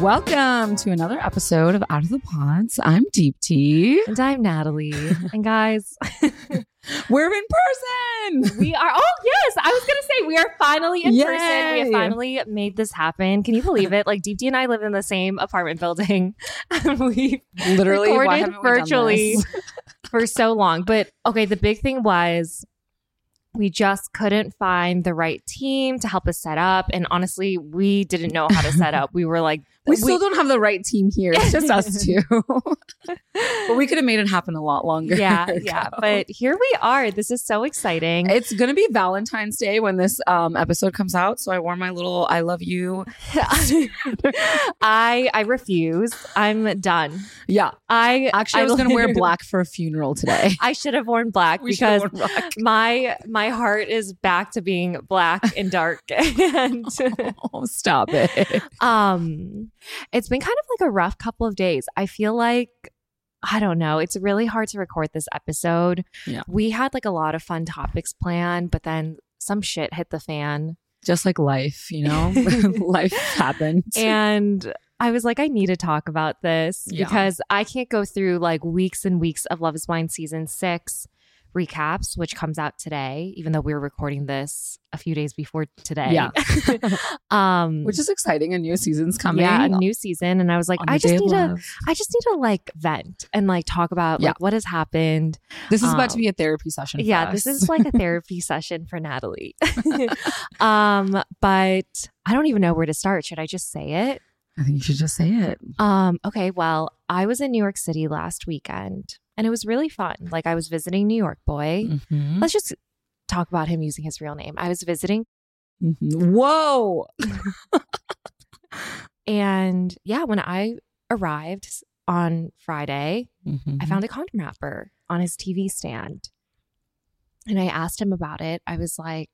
Welcome to another episode of Out of the Pods. I'm Deepti. And I'm Natalie. and guys, We're in person. we are, oh, yes, I was going to say, we are finally in person. We have finally made this happen. Can you believe it? Like, Deepti and I live in the same apartment building. and we Literally, recorded virtually for so long. But okay, the big thing was we just couldn't find the right team to help us set up. And honestly, we didn't know how to set up. We were like, We still don't have the right team here. It's just us two. but we could have made it happen a lot longer. yeah, yeah. But here we are. This is so exciting. It's gonna be Valentine's Day when this um, episode comes out. So I wore my little "I love you." I I refuse. I'm done. Yeah, I actually, I, was gonna wear black for a funeral today. I should have worn black We because worn black. my my heart is back to being black and dark and oh, stop it. um it's been kind of like a rough couple of days. I feel like I don't know. It's really hard to record this episode. Yeah. We had like a lot of fun topics planned, but then some shit hit the fan. Just like life, you know, life happens. And I was like, I need to talk about this Yeah. because I can't go through like weeks and weeks of Love is Blind season six recaps, which comes out today, even though we were recording this a few days before today. Yeah. um, which is exciting. A new season's coming. yeah, a new season. And I was like, I just need to. I just need to like vent and like talk about Yeah. like what has happened. This is about to um, be a therapy session. for Yeah, us. this is like a therapy session for Natalie. um, but I don't even know where to start. Should I just say it? I think you should just say it. Um, okay, well, I was in New York City last weekend and it was really fun. Like I was visiting New York Boy. Mhm. Let's just talk about him using his real name. I was visiting Mhm. Whoa. and yeah, when I arrived on Friday, Mm-hmm. I found a condom wrapper on his TV stand. And I asked him about it. I was like,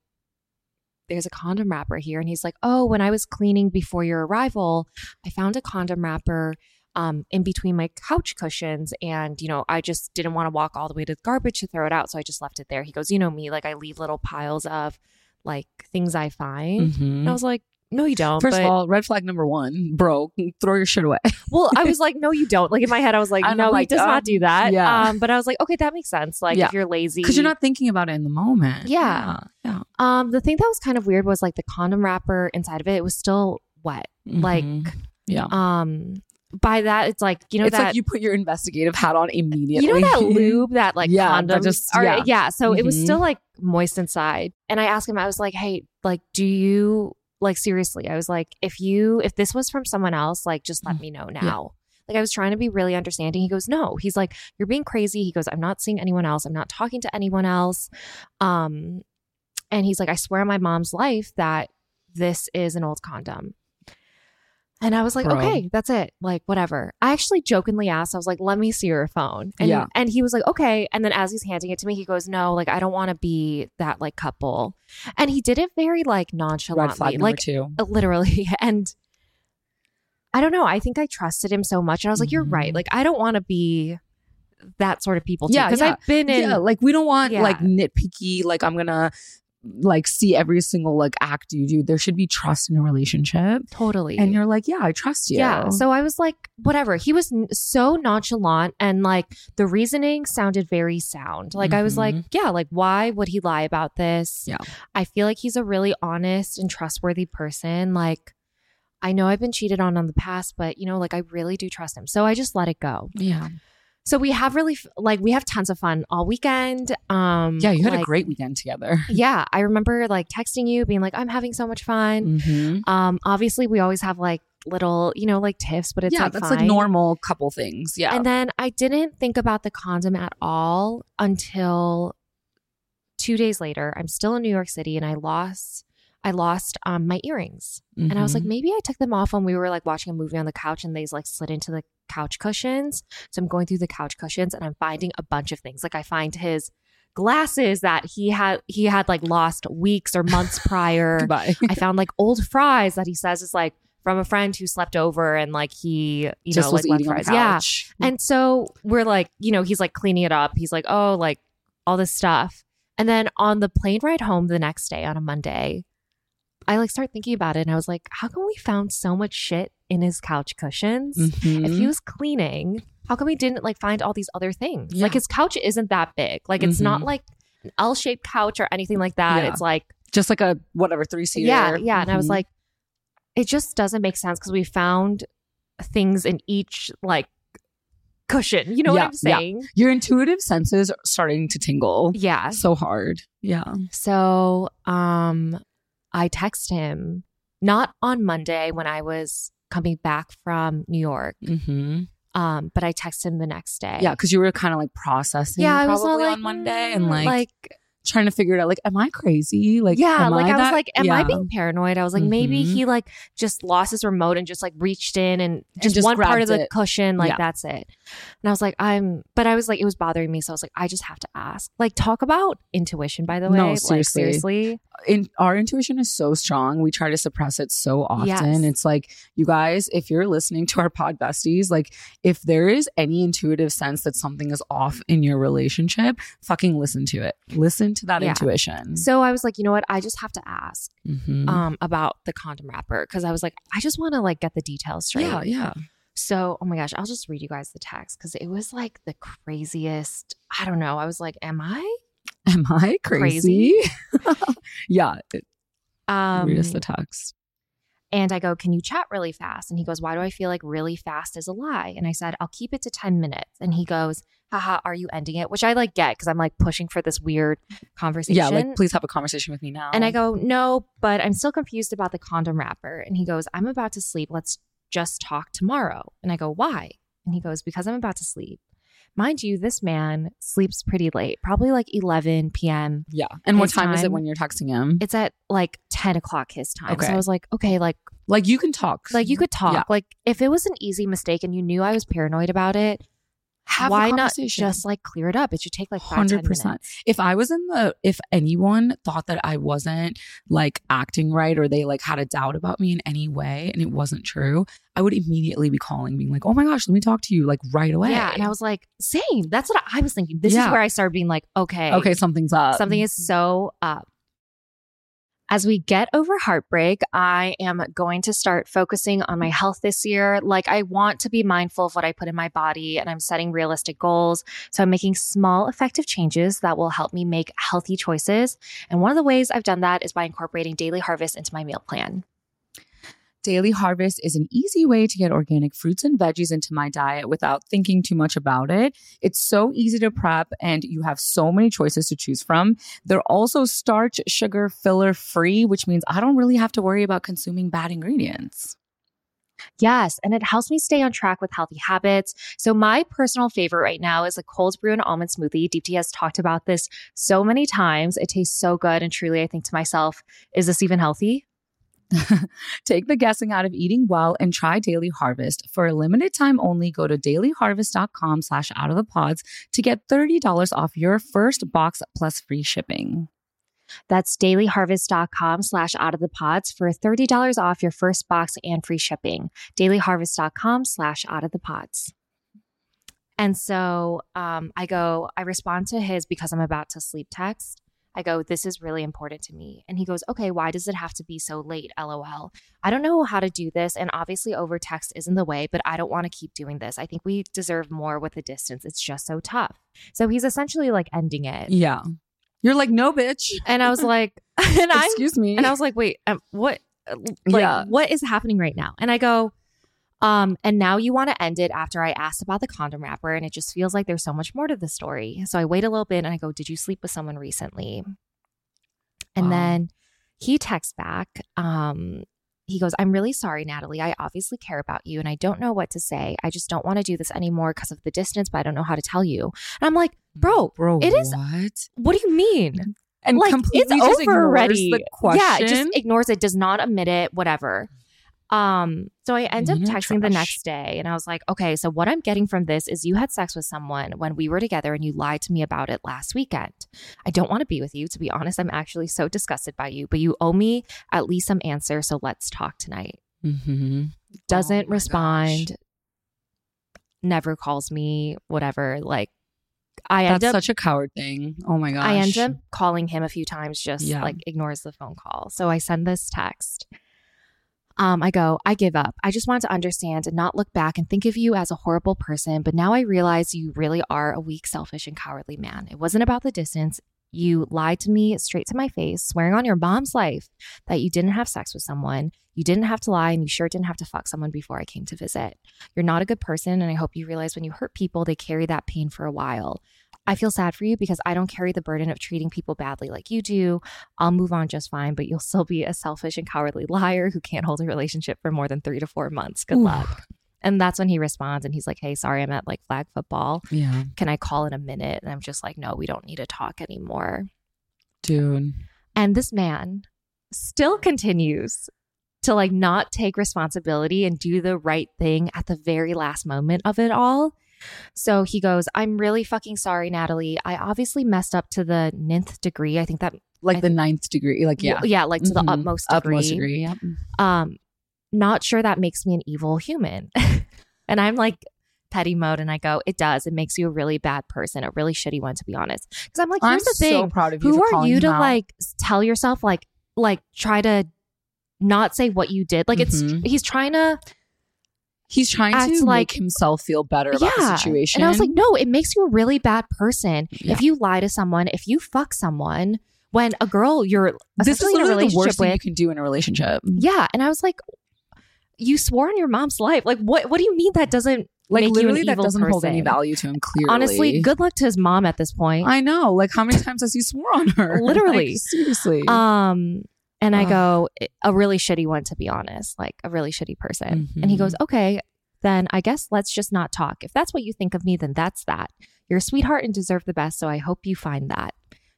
there's a condom wrapper here. And he's like, oh, when I was cleaning before your arrival, I found a condom wrapper um, in between my couch cushions. And, you know, I just didn't want to walk all the way to the garbage to throw it out. So I just left it there. He goes, you know me, like I leave little piles of like things I find. And I was like, no, you don't. Mm-hmm. First But- of all, red flag number one, bro, throw your shit away. well, I was like, no, you don't. Like in my head, I was like, no, I'm he like, does uh, not do that. yeah. Um, but I was like, okay, that makes sense. Like Yeah. if you're lazy, Because you're not thinking about it in the moment. Yeah. Yeah. Um, the thing that was kind of weird was like the condom wrapper inside of it. It was still wet. Like, Mhm. yeah. um, by that it's like you know it's that like you put your investigative hat on immediately. you know that lube that like Yeah, that condoms just- are yeah. So it was Mhm. still like moist inside. And I asked him, I was like, hey, like, do you like seriously? I was like, if you if this was from someone else, like just let Mm. me know now. Like I was trying to be really understanding. He goes, "No." He's like, "You're being crazy." He goes, "I'm not seeing anyone else. I'm not talking to anyone else." Um and he's like, "I swear on my mom's life that this is an old condom." And I was like, Bro. "Okay, that's it. Like whatever." I actually jokingly asked. I was like, "Let me see your phone." And Yeah. and he was like, "Okay." And then as he's handing it to me, he goes, "No, like I don't want to be that like couple." And he did it very like nonchalantly. like two. uh, literally and i don't know i think i trusted him so much and i was like you're right Mhm. like i don't want to be that sort of people too Yeah, because yeah. i've been in yeah, like we don't want Yeah. like nitpicky. Like I'm gonna like see every single like act you do. There should be trust in a relationship. totally And you're like, yeah, I trust you. yeah so i was like whatever he was n- so nonchalant and like the reasoning sounded very sound like i was like Mhm. yeah like why would he lie about this Yeah. i feel like he's a really honest and trustworthy person like I know I've been cheated on in the past, but you know, like I really do trust him. So I just let it go. yeah, So we have really like we have tons of fun all weekend. Um yeah. You had a great weekend together. Yeah, I remember like texting you being like I'm having so much fun. Mm-hmm. Um obviously we always have like little, you know, like tiffs, but it's yeah, like that's fine. like normal couple things. Yeah. And then I didn't think about the condom at all until two days later. I'm still in New York City and I lost I lost um, my earrings. And I was like, Mhm. maybe I took them off when we were like watching a movie on the couch and they like slid into the couch cushions. So I'm going through the couch cushions and I'm finding a bunch of things. Like I find his glasses that he had he had like lost weeks or months prior. I found like old fries that he says is like from a friend who slept over and like he you Just know was like left eating fries. Yeah. And so we're like, you know, he's like cleaning it up. He's like, oh, like all this stuff. And then on the plane ride home the next day on a Monday, I like start thinking about it and I was like, how come we found so much shit in his couch cushions? If Mhm. he was cleaning, how come we didn't like find all these other things? Yeah. Like his couch isn't that big. Like it's not Mhm. like an L-shaped couch or anything like that. Yeah. It's like just like a whatever three seater. yeah, yeah. And I was Mhm. like, it just doesn't make sense because we found things in each like cushion. You know Yeah, what I'm yeah. saying? your intuitive senses are starting to tingle. Yeah. So hard. Yeah. So um I text him not on Monday when I was coming back from New York. Mm-hmm. Um, but I texted him the next day. Yeah, because you were kind of like processing. Yeah, I was all probably like on Monday and mm, like, like trying to figure it out. Like, am I crazy? Like, yeah, like I, was that- like, am I being paranoid? I was like, maybe Mhm. he like just lost his remote and just like reached in and just, just one part of the it. cushion, like Yeah. that's it. And I was like, I'm, but I was like, it was bothering me, so I was like, I just have to ask. Like, talk about intuition, by the way. No, Like, seriously. In our intuition is so strong. We try to suppress it so often. Yes. It's like, you guys, if you're listening to our pod besties, like if there is any intuitive sense that something is off in your relationship, fucking listen to it. Listen to that Yeah. intuition. So I was like, you know what? I just have to ask Mhm. um about the condom wrapper because I was like, I just want to like get the details straight. yeah, yeah. So, oh my gosh, I'll just read you guys the text because it was like the craziest. I don't know. I was like, am I? Am I crazy? yeah. it- Um, read us the text. and I go, can you chat really fast? And he goes, why do I feel like really fast is a lie? And I said, I'll keep it to 10 minutes. And he goes, haha, are you ending it? Which I like get because I'm like pushing for this weird conversation. Yeah, like please have a conversation with me now. And I go, no, but I'm still confused about the condom wrapper. And he goes, I'm about to sleep. Let's just talk tomorrow. And I go, why? And he goes, because I'm about to sleep. Mind you, this man sleeps pretty late, probably like 11 p.m. Yeah. And what His time, is it when you're texting him? It's at like 10 o'clock his time. Okay. So I was like, okay, like, like you can talk. like you could talk. Yeah. Like if it was an easy mistake and you knew I was paranoid about it, have why not just like clear it up? It should take like 100%. if I was in the, if anyone thought that I wasn't like acting right or they like had a doubt about me in any way and it wasn't true, I would immediately be calling, being like, oh my gosh, let me talk to you like right away. Yeah. And I was like, same. That's what I was thinking. This Yeah. is where I started being like, okay, okay, something's up. Something mm-hmm. is so up. As we get over heartbreak, I am going to start focusing on my health this year. Like, I want to be mindful of what I put in my body and I'm setting realistic goals. So, I'm making small, effective changes that will help me make healthy choices. And one of the ways I've done that is by incorporating Daily Harvest into my meal plan. Daily Harvest is an easy way to get organic fruits and veggies into my diet without thinking too much about it. It's so easy to prep and you have so many choices to choose from. They're also starch, sugar, filler free, which means I don't really have to worry about consuming bad ingredients. Yes, and it helps me stay on track with healthy habits. So my personal favorite right now is a cold brew and almond smoothie. Deepti has talked about this so many times. It tastes so good. And truly, I think to myself, is this even healthy? Take the guessing out of eating well and try Daily Harvest. For a limited time only, go to dailyharvest.com slash out of the pods to get $30 off your first box plus free shipping. That's dailyharvest.com slash out of the pods for $30 off your first box and free shipping. Dailyharvest.com slash out of the pods. And so um, I go, I respond to his because I'm about to sleep text. I go, this is really important to me. And he goes, okay, why does it have to be so late? LOL. I don't know how to do this. And obviously, over text isn't the way, but I don't want to keep doing this. I think we deserve more with the distance. It's just so tough. So he's essentially like ending it. Yeah. You're like, no, bitch. And I was like, and I'm Excuse me. and I was like, wait, um, what? Like, Yeah. what is happening right now? And I go, um, and now you want to end it after I asked about the condom wrapper, and it just feels like there's so much more to the story. So I wait a little bit and I go, did you sleep with someone recently? And Wow. then he texts back, um, he goes, I'm really sorry, Natalie. I obviously care about you and I don't know what to say. I just don't want to do this anymore because of the distance, but I don't know how to tell you. And I'm like, bro, Bro, it is- what? what do you mean? And like completely it's over ignores already. the question. Yeah, it just ignores it, does not admit it, whatever. Um, so I end up texting the next day and I was like, okay, so what I'm getting from this is you had sex with someone when we were together and you lied to me about it last weekend. I don't want to be with you. To be honest, I'm actually so disgusted by you, but you owe me at least some answer. So let's talk tonight. Mm-hmm. Doesn't Oh respond, gosh. never calls me, whatever. Like I end That's up such a coward thing. Oh my gosh. I end up calling him a few times, just Yeah. like ignores the phone call. So I send this text. Um, I go, I give up. I just want to understand and not look back and think of you as a horrible person. But now I realize you really are a weak, selfish, and cowardly man. It wasn't about the distance. You lied to me straight to my face, swearing on your mom's life that you didn't have sex with someone. You didn't have to lie, and you sure didn't have to fuck someone before I came to visit. You're not a good person, and I hope you realize when you hurt people, they carry that pain for a while. I feel sad for you because I don't carry the burden of treating people badly like you do. I'll move on just fine, but you'll still be a selfish and cowardly liar who can't hold a relationship for more than three to four months. Good Ooh. luck. And that's when he responds and he's like, Hey, sorry, I'm at like flag football. Yeah. Can I call in a minute? And I'm just like, No, we don't need to talk anymore. Dude. And this man still continues to like not take responsibility and do the right thing at the very last moment of it all. So he goes, I'm really fucking sorry, Natalie. I obviously messed up to the ninth degree. I think that, Like I the think- ninth degree. Like, yeah. yeah, like to the Mhm. utmost degree. Utmost degree. Um, not sure that makes me an evil human. and I'm like, petty mode and I go, it does. It makes you a really bad person, a really shitty one, to be honest. Because I'm like, here's I'm the so thing proud of you. who are you to out. like tell yourself like like try to not say what you did like Mhm. it's he's trying to He's trying act to like- make himself feel better about yeah the situation. and i was like no it makes you a really bad person Yeah. if you lie to someone if you fuck someone when a girl you're this is in a literally the worst thing you can do in a relationship. yeah and i was like you swore on your mom's life like what what do you mean that doesn't Like make literally, that doesn't hold any value to him. Clearly, honestly good luck to his mom at this point I know. Like, how many times has he swore on her? Literally. Like, seriously. Um, and I go, a really shitty one, to be honest, like a really shitty person. And he goes, mm-hmm. okay, then I guess let's just not talk. If that's what you think of me, then that's that. You're a sweetheart and deserve the best. So I hope you find that.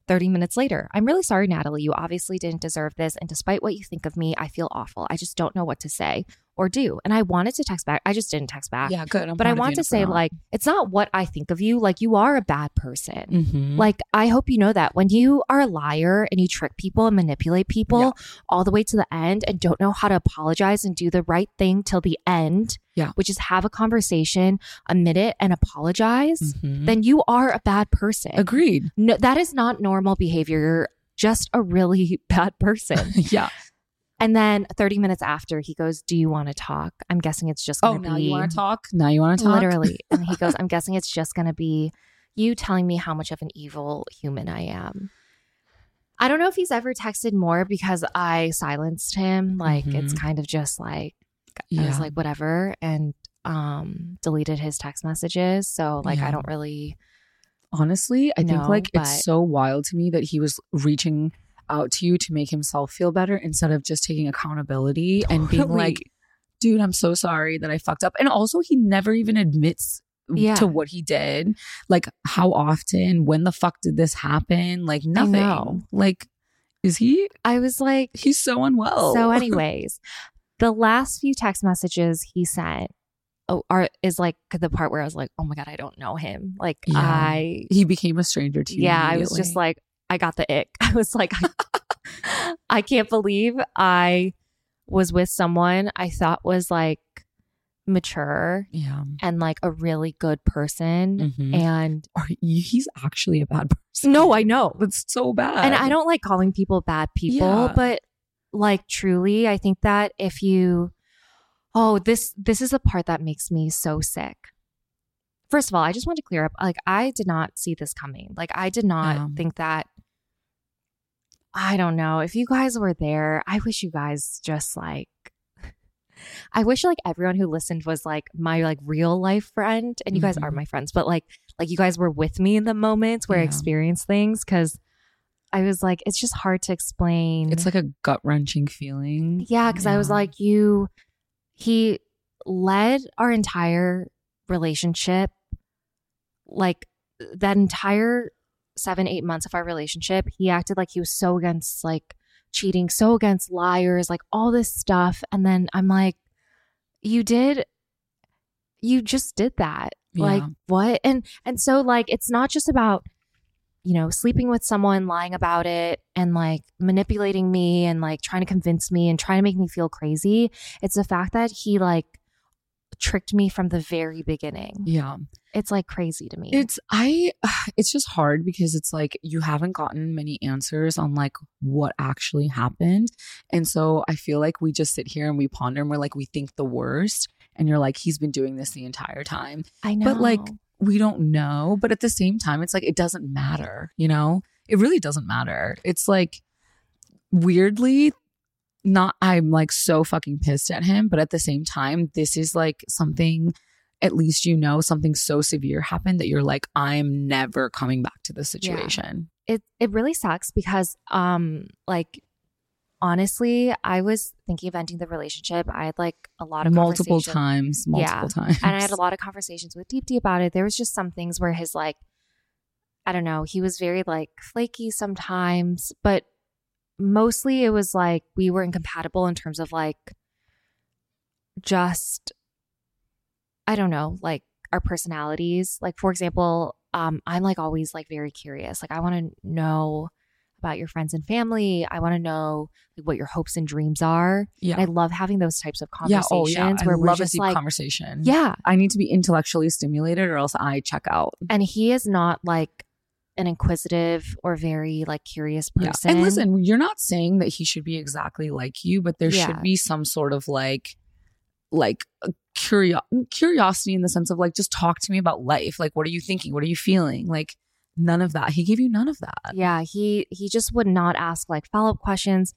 30 minutes later, I'm really sorry, Natalie. You obviously didn't deserve this. And despite what you think of me, I feel awful. I just don't know what to say or do. And I wanted to text back. I just didn't text back. yeah, good. I'm but I want to say, like, it's not what I think of you. Like, you are a bad person. Mhm. Like, I hope you know that when you are a liar and you trick people and manipulate people Yeah. all the way to the end and don't know how to apologize and do the right thing till the end, Yeah. which is have a conversation, admit it, and apologize, Mhm. then you are a bad person. agreed. No, that is not normal behavior. You're just a really bad person. yeah. and then 30 minutes after, he goes, Do you want to talk? I'm guessing it's just going to be. Oh, now be you want to talk? Now you want to talk? literally. and he goes, I'm guessing it's just going to be you telling me how much of an evil human I am. I don't know if he's ever texted more because I silenced him. Like it's Mhm. kind of just like I Yeah. was like whatever and um deleted his text messages. So like Yeah. I don't really Honestly, I think like but- it's so wild to me that he was reaching out to you to make himself feel better instead of just taking accountability and being like, dude, I'm so sorry that I fucked up. And also, he never even admits Yeah. to what he did. Like, how often? When the fuck did this happen? Like, nothing. Like, is he? I was like He's so unwell. So, anyways, the last few text messages he sent oh, are is like the part where I was like, oh my god, I don't know him. Like Yeah. I, he became a stranger to you. yeah, I was just like, I got the ick. I was like, I, I can't believe I was with someone I thought was like mature yeah. and like a really good person, Mhm. and he's actually a bad person. no, I know, That's so bad. and I don't like calling people bad people, Yeah. but like truly, I think that if you oh, this this is the part that makes me so sick. First of all, I just want to clear up like I did not see this coming. Like I did not Yeah. think that I don't know. If you guys were there, I wish you guys just like I wish like everyone who listened was like my like real life friend and you guys are Mhm. my friends, but like like you guys were with me in the moments where I experienced things cuz I was like, it's just hard to explain. It's like a gut wrenching feeling. Yeah, because I was like, you, he led our entire relationship, like that entire seven, eight months of our relationship. He acted like he was so against like cheating, so against liars, like all this stuff. And then I'm like, you did, you just did that. Like what? And, and so like, it's not just about, you know, sleeping with someone, lying about it, and like manipulating me and like trying to convince me and trying to make me feel crazy. It's the fact that he like tricked me from the very beginning. Yeah. It's like crazy to me. It's I it's just hard because it's like you haven't gotten many answers on like what actually happened. And so I feel like we just sit here and we ponder and we're like we think the worst and you're like he's been doing this the entire time. I know. But like we don't know, but at the same time it's like it doesn't matter, you know? It really doesn't matter. It's like weirdly not I'm like so fucking pissed at him, but at the same time this is like something at least you know something so severe happened that you're like I'm never coming back to this situation. it it really sucks because um like honestly, I was thinking of ending the relationship. I had like a lot of multiple times, multiple Yeah. times. and I had a lot of conversations with Deepti about it. There was just some things where his like, I don't know, he was very like flaky sometimes, but mostly it was like we were incompatible in terms of like just, I don't know, like our personalities. Like for example, um, I'm like always like very curious. Like I want to know about your friends and family. I want to know like, what your hopes and dreams are. yeah. And I love having those types of conversations oh, yeah, conversations oh, yeah. where I we're love a deep like, conversation. yeah, I need to be intellectually stimulated or else I check out. and he is not like an inquisitive or very like curious Yeah. person. And listen, you're not saying that he should be exactly like you, but there Yeah. should be some sort of like like a curio- curiosity in the sense of like just talk to me about life. Like what are you thinking? What are you feeling? Like none of that. He gave you none of that. yeah, he he just would not ask like follow up questions.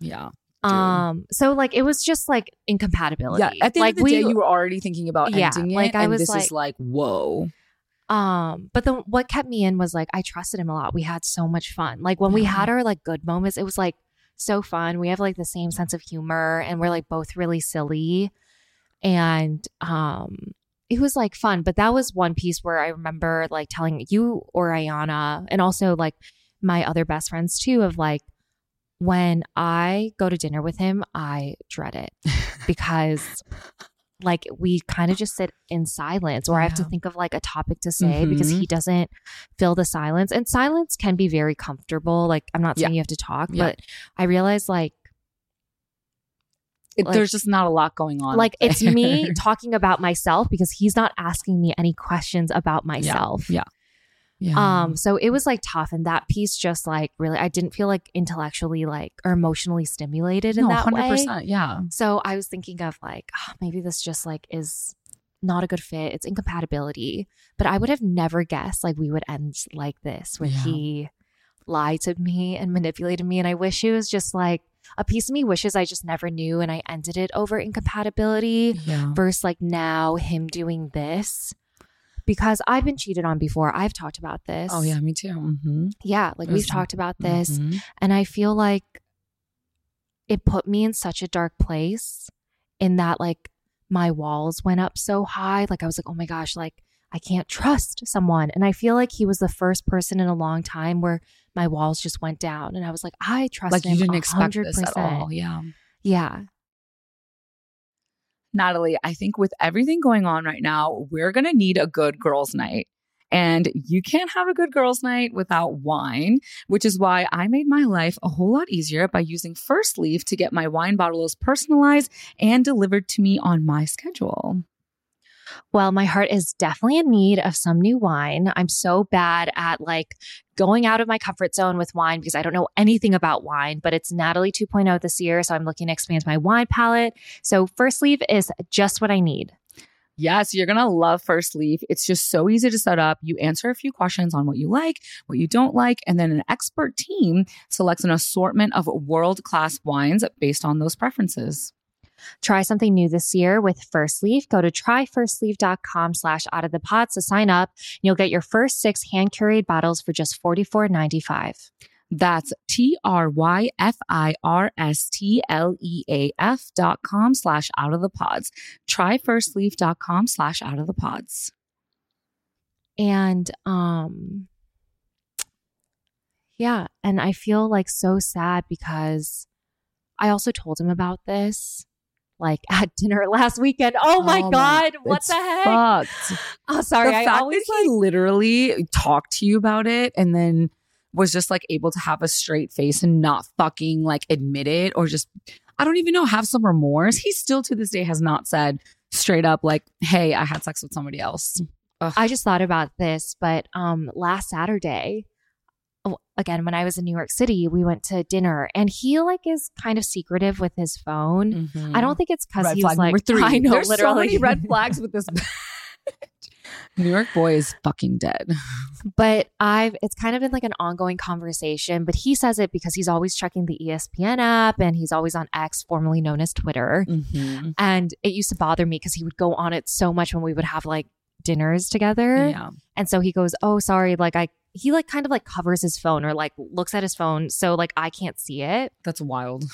Yeah. Dude. Um, so like it was just like incompatibility. Yeah. At the like end of the day, you were already thinking about Yeah, ending it. like, I and was this is like- like, whoa. Um, but the what kept me in was like I trusted him a lot. We had so much fun. Like when we had our like good moments, it was like so fun. We have like the same sense of humor and we're like both really silly. And um it was like fun. But that was one piece where I remember like telling you or Ayana and also like my other best friends too of like when I go to dinner with him, I dread it because like we kind of just sit in silence or I have to think of like a topic to say because Mhm. he doesn't fill the silence. And silence can be very comfortable. Like I'm not saying Yeah. you have to talk, Yeah. but I realize like Like- there's just not a lot going on. like it's me talking about myself because he's not asking me any questions about myself. yeah. yeah. Um, so it was like tough, and that piece just like really, I didn't feel like intellectually like or emotionally stimulated in no, that way. 100%. Yeah. So I was thinking of like, oh, maybe this just like is not a good fit. It's incompatibility. But I would have never guessed like we would end like this, where Yeah. he lied to me and manipulated me. And I wish he was just like a piece of me wishes I just never knew and I ended it over incompatibility Yeah. versus like now him doing this. Because I've been cheated on before. I've talked about this. Oh, yeah. Me too. Mm-hmm. Yeah. Like we've talked about this. Mhm. And I feel like it put me in such a dark place in that like my walls went up so high. Like I was like, oh my gosh, like I can't trust someone. And I feel like he was the first person in a long time where my walls just went down. And I was like, I trust Like him. you didn't expect 100%. this at all. Yeah. Yeah. Natalie, I think with everything going on right now, we're going to need a good girls' night. And you can't have a good girls' night without wine, which is why I made my life a whole lot easier by using First Leaf to get my wine bottles personalized and delivered to me on my schedule. Well, my heart is definitely in need of some new wine. I'm so bad at like going out of my comfort zone with wine because I don't know anything about wine, but it's Natalie 2.0 this year. So I'm looking to expand my wine palette. So First Leaf is just what I need. Yes, you're going to love First Leaf. It's just so easy to set up. You answer a few questions on what you like, what you don't like, and then an expert team selects an assortment of world class wines based on those preferences. Try something new this year with First Leaf. Go to tryfirstleaf.com slash out of the pods to sign up. You'll get your first six hand curated bottles for just $44.95. That's T R Y F I R S T L E A F dot com slash out of the pods. Tryfirstleaf.com slash out of the pods. And um yeah, and I feel like so sad because I also told him about this like at dinner last weekend. Oh my Oh my- god, what it's the heck? Fucked. Oh, sorry. the I fact always that he literally talked to you about it and then was just like able to have a straight face and not fucking like admit it or just I don't even know have some remorse. He still to this day has not said straight up like, "Hey, I had sex with somebody else." Ugh. I just thought about this, but um last Saturday again when I was in New York City, we went to dinner and he like is kind of secretive with his phone. I don't think it's cuz he's he was flag like three. I know There's so many red flags with this. New York boy is fucking dead. but I've it's kind of been like an ongoing conversation, but he says it because he's always checking the ESPN app and he's always on X, formerly known as Twitter. Mm-hmm. And it used to bother me because he would go on it so much when we would have like dinners together. Yeah. And so he goes, "Oh, sorry, like I he like kind of like covers his phone or like looks at his phone so like I can't see it." That's wild.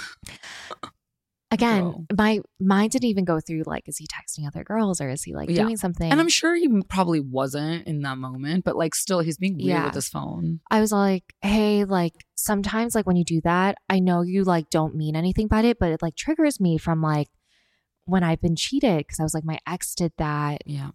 Again, Bro. my mind didn't even go through like is he texting other girls or is he like Yeah. doing something? And I'm sure he probably wasn't in that moment, but like still he's being weird Yeah. with his phone. I was like, "Hey, like sometimes like when you do that, I know you like don't mean anything by it, but it like triggers me from like when I've been cheated because I was like my ex did that Yeah.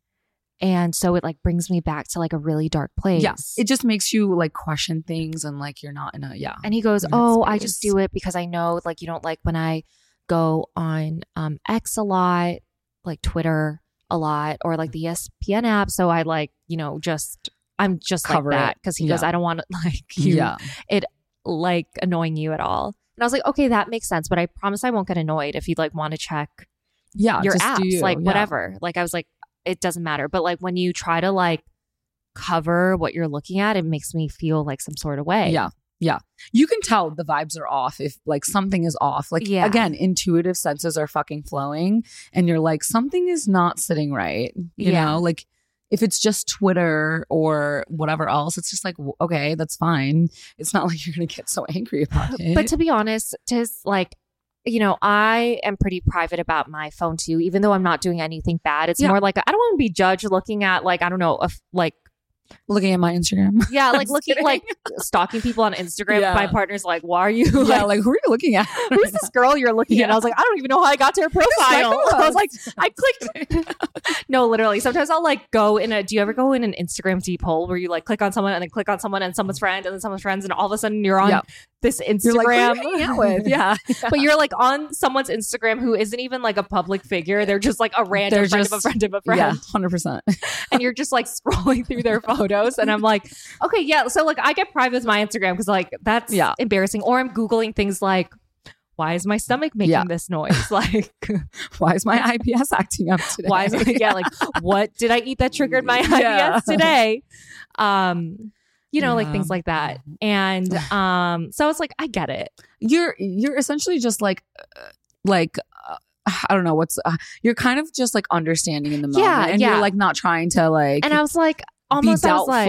And so it like brings me back to like a really dark place." Yeah. It just makes you like question things and like you're not in a yeah. And he goes, "Oh, I just do it because I know like you don't like when I go on um X a lot, like Twitter a lot, or like the ESPN app. So I like you know just I'm just Cover like it. that because he goes, I don't want to like you yeah. It like annoying you at all. And I was like, okay, that makes sense, but I promise I won't get annoyed if you like want to check Yeah. your just do apps, you. like Yeah. whatever. Like I was like, it doesn't matter. But like when you try to like cover what you're looking at, it makes me feel like some sort of way. Yeah. Yeah. You can tell the vibes are off if like something is off. Like Yeah. again, intuitive senses are fucking flowing and you're like something is not sitting right. You Yeah. know, like if it's just Twitter or whatever else, it's just like okay, that's fine. It's not like you're going to get so angry about it. But to be honest, just like you know, I am pretty private about my phone too, even though I'm not doing anything bad. It's Yeah. more like I don't want to be judged looking at like I don't know, if like looking at my Instagram. yeah, like looking kidding. like stalking people on Instagram. Yeah. My partner's like, "Why are you?" yeah, like, like who are you looking at? Who's this girl you're looking at? Yeah. I was like, I don't even know how I got to her profile. I was like. I clicked. no, literally. Sometimes I'll like go in a. Do you ever go in an Instagram deep hole where you like click on someone and then click on someone and someone's friend and then someone's friends and all of a sudden you're on Yeah. this like, Instagram you with? Yeah. but you're like on someone's Instagram who isn't even like a public figure. They're just like a random They're friend of a friend of a friend. Yeah, 100%. And you're just like scrolling through their photos. And I'm like, okay, yeah. So like I get private with my Instagram because like that's Yeah. embarrassing. Or I'm Googling things like, why is my stomach making Yeah. this noise? Like, Why is my IBS acting up today? why is it, yeah, like, what did I eat that triggered my Yeah. IBS today? Um, you know, like things like that. And um, so it's like, I get it. you're you're essentially just like uh, like uh, I don't know what's uh, you're kind of just like understanding in the moment Yeah, and yeah. you're like not trying to like And I was like, almost, I was like.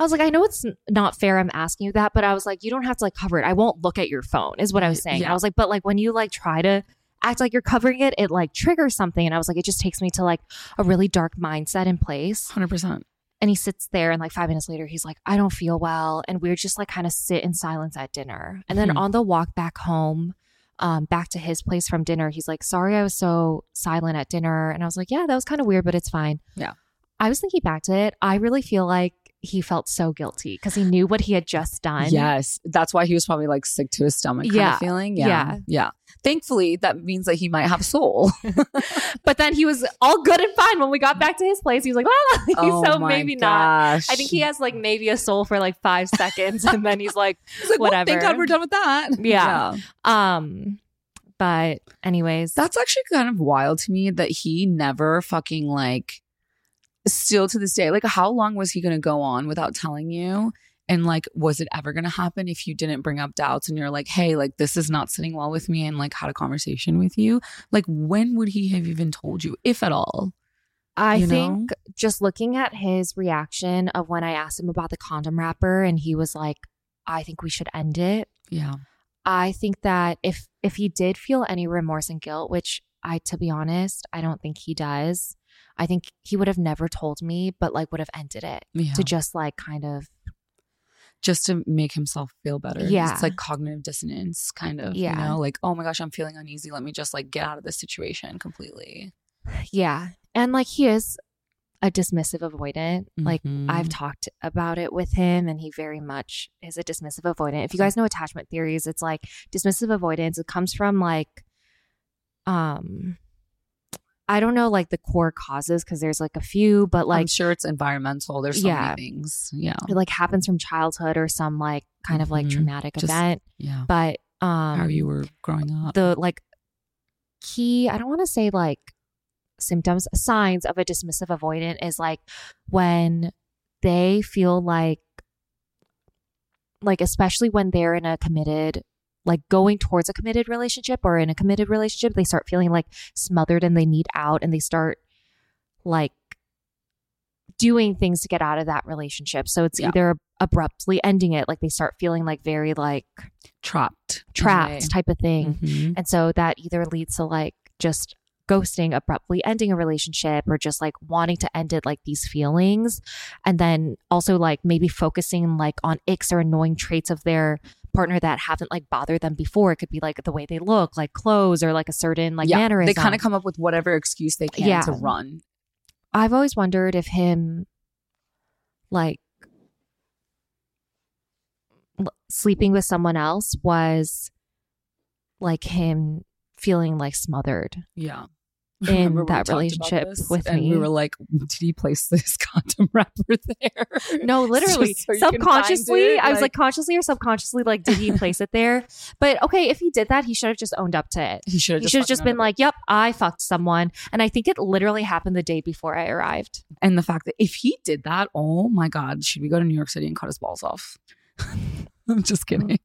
I was like, I know it's not fair. I'm asking you that, but I was like, you don't have to like cover it. I won't look at your phone, is what I was saying. Yeah. I was like, but like when you like try to act like you're covering it, it like triggers something. And I was like, it just takes me to like a really dark mindset in place. 100%. And he sits there, and like five minutes later, he's like, I don't feel well. And we're just like kind of sit in silence at dinner. And then Mhm. on the walk back home, um, back to his place from dinner, he's like, Sorry, I was so silent at dinner. And I was like, Yeah, that was kind of weird, but it's fine. Yeah. I was thinking back to it. I really feel like he felt so guilty because he knew what he had just done. Yes, that's why he was probably like sick to his stomach kind Yeah. of feeling. Yeah. Yeah. Yeah. Thankfully, that means that he might have soul. But then he was all good and fine when we got back to his place. He was like, Well, oh so my maybe not. gosh. I think he has like maybe a soul for like five seconds. And then he's like, He's like, well, thank. God we're done with that. Yeah. um, but anyways, That's actually kind of wild to me that he never fucking like still to this day like how long was he going to go on without telling you and like was it ever going to happen if you didn't bring up doubts and you're like hey like this is not sitting well with me and like had a conversation with you like when would he have even told you if at all I you know? think just looking at his reaction of when I asked him about the condom wrapper and he was like, I think we should end it. Yeah. I think that if if he did feel any remorse and guilt, which I to be honest, I don't think he does. I think he would have never told me, but like would have ended it Yeah. to just like kind of just to make himself feel better. Yeah. It's like cognitive dissonance, kind of. Yeah. You know, like, oh my gosh, I'm feeling uneasy. Let me just like get out of this situation completely. yeah. And like he is a dismissive avoidant. Like Mhm. I've talked about it with him and he very much is a dismissive avoidant. If you guys know attachment theories, it's like dismissive avoidance. It comes from like um I don't know like the core causes because there's like a few, but like I'm sure it's environmental. There's so Yeah. many things. Yeah. it like happens from childhood or some like kind of like Mhm. traumatic Just event. Yeah. But um How you were growing up. the like key i don't want to say like symptoms signs of a dismissive avoidant is like when they feel like like especially when they're in a committed like going towards a committed relationship or in a committed relationship they start feeling like smothered and they need out and they start like doing things to get out of that relationship so it's Yeah. either abruptly ending it like they start feeling like very like trapped. trapped type of thing Mhm. and so that either leads to like just ghosting, abruptly ending a relationship, or just like wanting to end it like these feelings. And then also like maybe focusing like on icks or annoying traits of their partner that haven't like bothered them before. It could be like the way they look, like clothes, or like a certain like yeah. mannerism. They kind of come up with whatever excuse they can Yeah. to run. I've always wondered if him like l- sleeping with someone else was like him feeling like smothered Yeah. in that relationship with and me. we were like, did he place this condom wrapper there? No, literally, Just so you can find subconsciously, it, I was like- like consciously or subconsciously, like, did he place it there? But okay, if he did that, he should have just owned up to it. he should have He just, should have fucking just been like, "Yep, I fucked someone," and I think it literally happened the day before I arrived. and the fact that if he did that, oh my God, should we go to New York City and cut his balls off? I'm just kidding.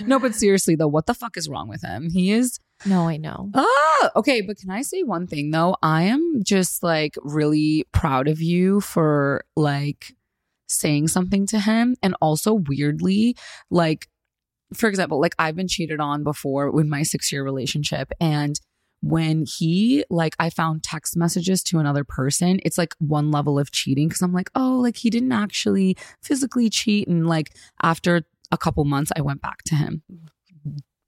no, but seriously though, what the fuck is wrong with him? He is No, I know. Ah, okay. But can I say one thing though? I am just like really proud of you for like saying something to him. And also weirdly, like, for example, like I've been cheated on before with my six year relationship. And when he, like, I found text messages to another person, it's like one level of cheating because I'm like, oh, like he didn't actually physically cheat. And like after a couple months, I went back to him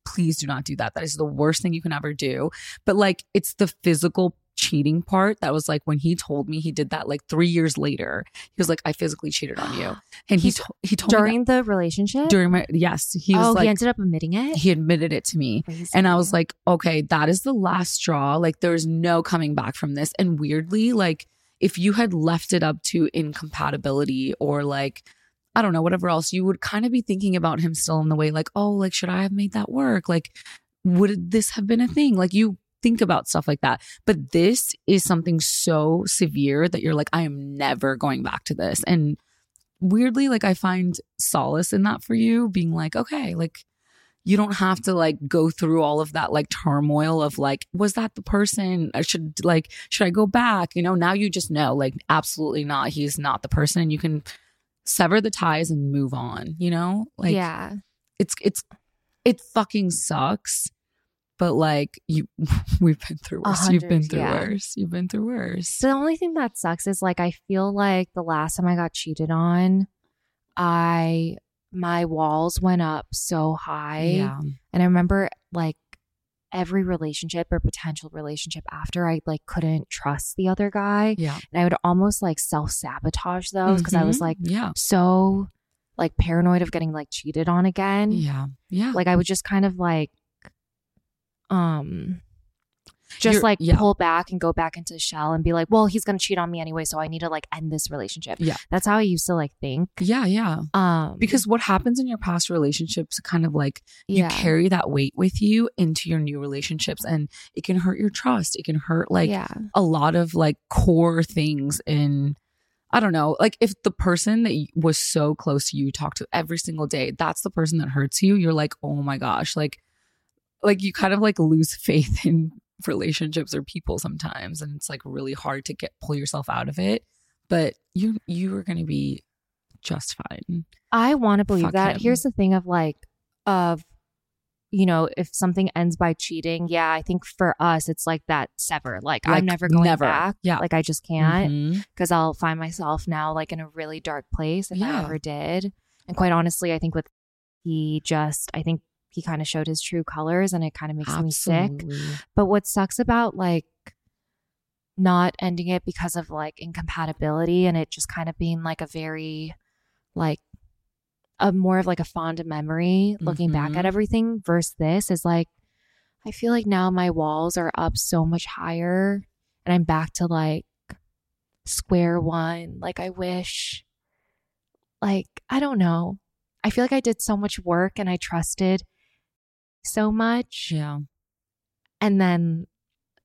please do not do that. That is the worst thing you can ever do. But like, it's the physical cheating part that was like when he told me he did that like three years later. He was like, I physically cheated on you, and he He- to- he told me During the relationship, during my yes, he was oh, like he ended up admitting it. he admitted it to me. Crazy. And I was like, okay, that is the last straw. Like, there's no coming back from this. And weirdly, like, if you had left it up to incompatibility or like, I don't know, whatever else, you would kind of be thinking about him still in the way, like, oh, like, should I have made that work? Like, would this have been a thing? Like, you think about stuff like that. But this is something so severe that you're like, I am never going back to this. And weirdly, like, I find solace in that for you, being like, okay, like, you don't have to like go through all of that like turmoil of like was that the person i should like should i go back you know now you just know like absolutely not he's not the person and you can sever the ties and move on you know? Like yeah, it's it's it fucking sucks but like you we've been through worse. You've been through yeah. worse. You've been through worse. The only thing that sucks is like I feel like the last time I got cheated on, I my walls went up so high. yeah. And I remember like every relationship or potential relationship after I like couldn't trust the other guy. yeah And I would almost like self sabotage those because I was Mhm. like yeah so like paranoid of getting like cheated on again. yeah yeah Like I would just kind of like um just You're- like yeah. pull back and go back into the shell and be like, well, he's gonna cheat on me anyway, so I need to like end this relationship. Yeah. That's how I used to like think. yeah yeah Um because what happens in your past relationships kind of like you yeah. carry that weight with you into your new relationships and it can hurt your trust it can hurt like yeah. a lot of like core things in i don't know like if the person that was so close to you you talk to every single day that's the person that hurts you you're like oh my gosh like like you kind of like lose faith in relationships or people sometimes and it's like really hard to get pull yourself out of it but you you are going to be just fine. I want to believe Fuck that. him. Here's the thing of like, of, you know, if something ends by cheating, yeah, I think for us, it's like that sever. Like, Like, I'm never going never. back. Yeah. Like, I just can't mm-hmm. because I'll find myself now like in a really dark place if I Yeah. ever did. And quite honestly, I think with he just, I think he kind of showed his true colors and it kind of makes me sick. But what sucks about like not ending it because of like incompatibility and it just kind of being like a very like a more of like a fond memory looking back Mhm. at everything versus this is like I feel like now my walls are up so much higher and I'm back to like square one. Like I wish like I don't know. I feel like I did so much work and I trusted so much Yeah. and then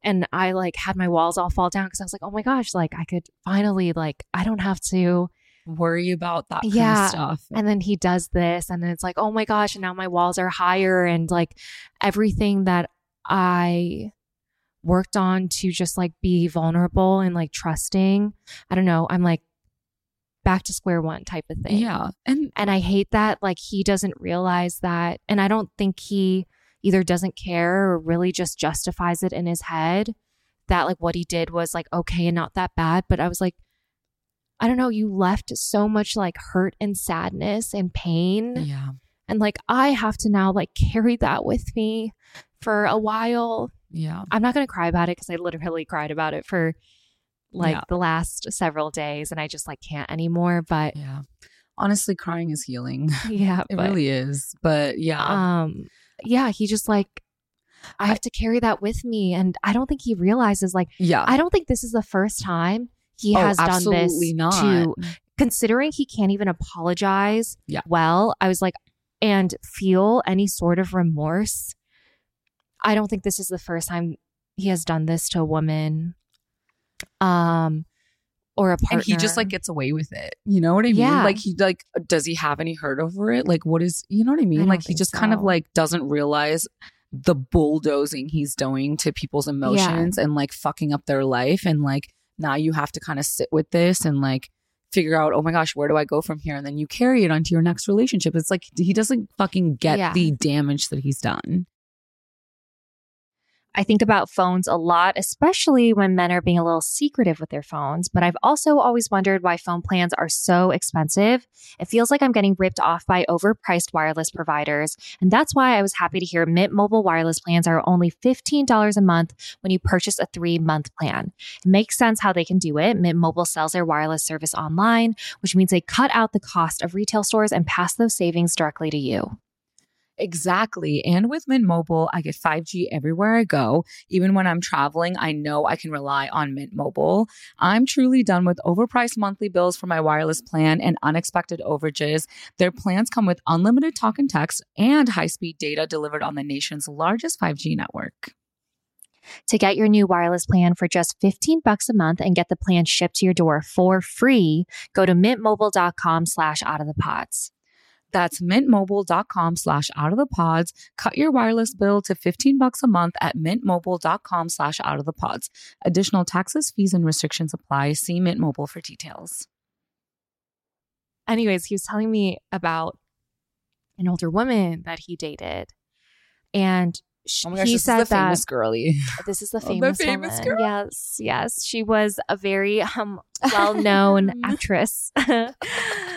and I like had my walls all fall down because I was like, oh my gosh, like I could finally like I don't have to. Worry about that kind Yeah. of stuff. And then he does this, and then it's like, oh my gosh, and now my walls are higher, and like everything that I worked on to just like be vulnerable and like trusting. I don't know. I'm like back to square one type of thing. yeah. And And I hate that like he doesn't realize that. And I don't think he either doesn't care or really just justifies it in his head that like what he did was like okay and not that bad. But I was like, I don't know, you left so much like hurt and sadness and pain. yeah. And like I have to now like carry that with me for a while. Yeah. I'm not going to cry about it because I literally cried about it for like Yeah. the last several days and I just like can't anymore. But Yeah. Honestly, crying is healing. yeah, It but- really is. But yeah. um yeah he just like i have to carry that with me and i don't think he realizes like yeah. i don't think this is the first time he Oh, has done this not. to considering he can't even apologize Yeah. well i was like and feel any sort of remorse i don't think this is the first time he has done this to a woman um or a partner and he just like gets away with it. You know what I mean? Yeah. Like he like does he have any hurt over it? Like what is you know what I mean? don't like he just kind of like doesn't realize the bulldozing he's doing to people's emotions and like fucking up their life and like now you have to kind of sit with this and like figure out oh my gosh where do I go from here and then you carry it onto your next relationship. It's like he doesn't fucking get Yeah. the damage that he's done. I think about phones a lot, especially when men are being a little secretive with their phones. But I've also always wondered why phone plans are so expensive. It feels like I'm getting ripped off by overpriced wireless providers. And that's why I was happy to hear Mint Mobile wireless plans are only $15 a month when you purchase a three month plan. It makes sense how they can do it. Mint Mobile sells their wireless service online, which means they cut out the cost of retail stores and pass those savings directly to you. Exactly. And with Mint Mobile, I get 5G everywhere I go. Even when I'm traveling, I know I can rely on Mint Mobile. I'm truly done with overpriced monthly bills for my wireless plan and unexpected overages. Their plans come with unlimited talk and text and high speed data delivered on the nation's largest 5G network. To get your new wireless plan for just 15 bucks a month and get the plan shipped to your door for free, go to mintmobile.com slash out of the pods. That's mintmobile.com slash out of the pods. Cut your wireless bill to 15 bucks a month at mintmobile.com slash out of the pods. Additional taxes, fees, and restrictions apply. See Mint Mobile for details. Anyways, he was telling me about an older woman that he dated. And sh- he said that girly. this is the Oh, the famous, famous woman. girl. Yes, yes. She was a very um, well-known actress.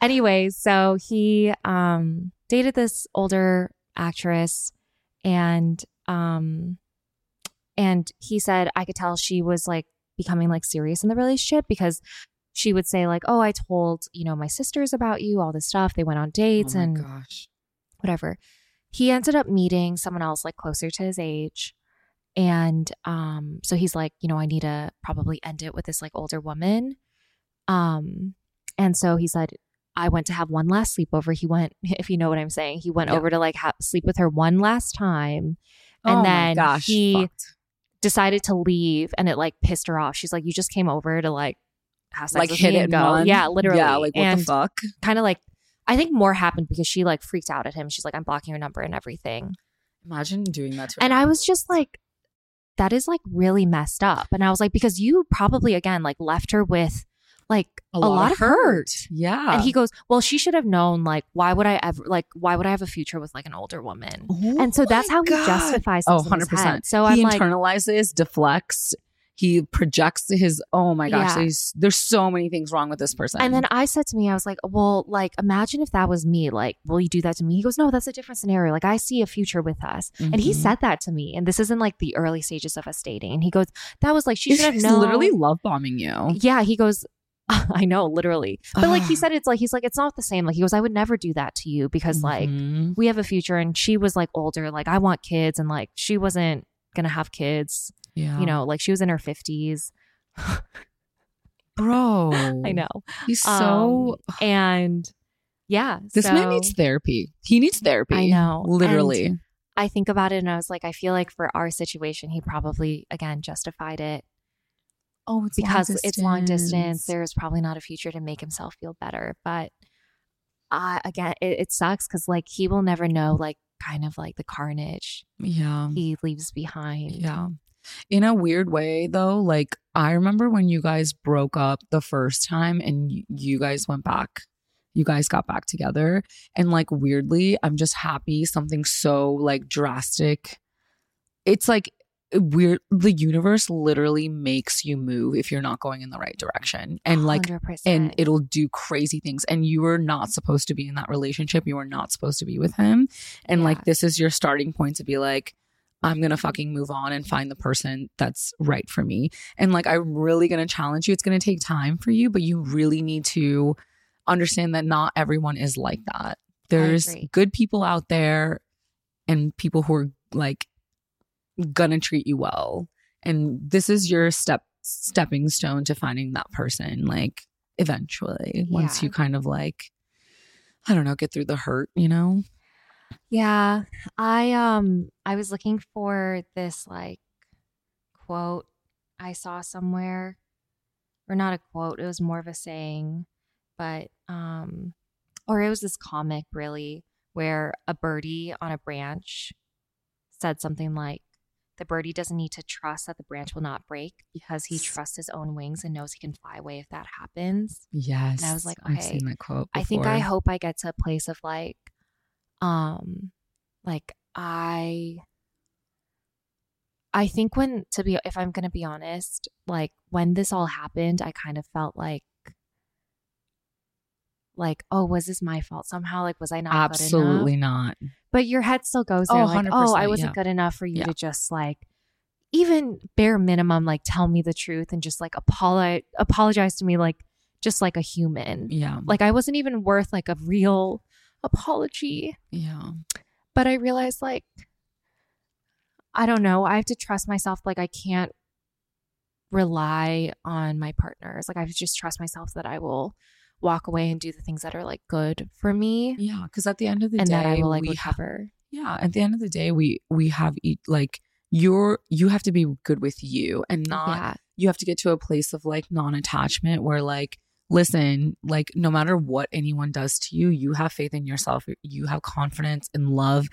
Anyways, so he um, dated this older actress, and um, and he said I could tell she was like becoming like serious in the relationship because she would say like, "Oh, I told you know my sisters about you, all this stuff. They went on dates oh and gosh. whatever. He ended up meeting someone else like closer to his age. And um so he's like, you know, I need to probably end it with this like older woman. Um and so he said I went to have one last sleepover. He went if you know what I'm saying. He went Yeah. over to like ha- sleep with her one last time and oh then gosh. he fucked. decided to leave and it like pissed her off. She's like you just came over to like have sex like with hit it and go. run. Yeah, literally. Yeah, like what and the fuck? kind of like I think more happened because she like freaked out at him. She's like, I'm blocking your number and everything. Imagine doing that to her. And I was just like, that is like really messed up. And I was like, because you probably again like left her with like a, lot, of hurt. Yeah. And he goes, Well, she should have known, like, why would I ever, like, why would I have a future with like an older woman? and so that's how he God. justifies Oh, things in his 100%. So he I'm like, internalizes, deflects, he projects his, oh my gosh, Yeah. there's, so many things wrong with this person. and then I said to me, I was like, Well, like, imagine if that was me. Like, will you do that to me? He goes, No, that's a different scenario. Like, I see a future with us. And he Mhm. said that to me. And this isn't like the early stages of us dating. And he goes, That was like, she should have known. literally love bombing you. Yeah, he goes, I know, literally. But like he said, it's like, he's like, it's not the same. Like, he goes, I would never do that to you because like Mhm. we have a future and she was like older. Like, I want kids. And like, she wasn't going to have kids, yeah. you know, like she was in her 50s. bro. I know. He's so. Um, and yeah. this man needs therapy. He needs therapy. I know. Literally. And I think about it and I was like, I feel like for our situation, he probably, again, justified it oh, it's because it's long distance. There's probably not a future to make himself feel better. But I again, it, it sucks because like he will never know like kind of like the carnage yeah. he leaves behind. Yeah. In a weird way, though, like I remember when you guys broke up the first time and y- you guys went back, you guys got back together. And like weirdly, I'm just happy something so like drastic. It's like weird. The universe literally makes you move if you're not going in the right direction. And like, 100%. and it'll do crazy things. And you were not supposed to be in that relationship. You were not supposed to be with him. And Yeah. like, this is your starting point to be like, I'm going to fucking move on and find the person that's right for me. And like, I'm really going to challenge you. It's going to take time for you, but you really need to understand that not everyone is like that. There's good people out there and people who are like to treat you well. And this is your step stepping stone to finding that person like eventually once Yeah. you kind of like I don't know, get through the hurt, you know? Yeah. I um I was looking for this like quote I saw somewhere. Or not a quote, it was more of a saying, but um or it was this comic really where a birdie on a branch said something like the birdie doesn't need to trust that the branch will not break because he trusts his own wings and knows he can fly away if that happens. Yes. And I was like, I've okay, seen that quote. I think I hope I get to a place of like, um, like I, I think when to be, if I'm gonna be honest, like when this all happened, I kind of felt like, like, oh, was this my fault somehow? Like, was I not absolutely good enough? not. But your head still goes there, Oh, like, oh, I wasn't yeah. good enough for you Yeah. to just like, even bare minimum, like tell me the truth and just like apologize, apologize to me, like just like a human. Yeah. Like I wasn't even worth like a real apology. Yeah. But I realized like I don't know, I have to trust myself like I can't rely on my partners. Like I have to just trust myself that I will walk away and do the things that are like good for me Yeah. Cause at the end of the and day, that I will like we ha- recover. yeah. At the end of the day, we we have like you're you have to be good with you and not yeah. you have to get to a place of like non-attachment where like listen like no matter what anyone does to you you have faith in yourself you have confidence and love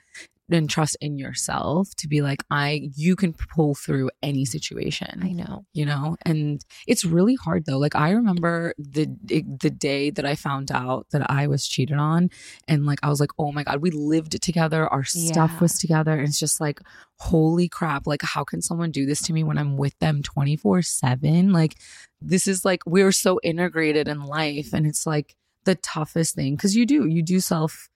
and trust in yourself to be like i you can pull through any situation. I know. you know? And it's really hard though. Like i remember the the day that i found out that i was cheated on and like i was like oh my god we lived together. Our stuff Yeah. was together. And it's just like holy crap. Like how can someone do this to me when i'm with them 24 7 like this is like we're so integrated in life. And it's like the toughest thing because you do you do self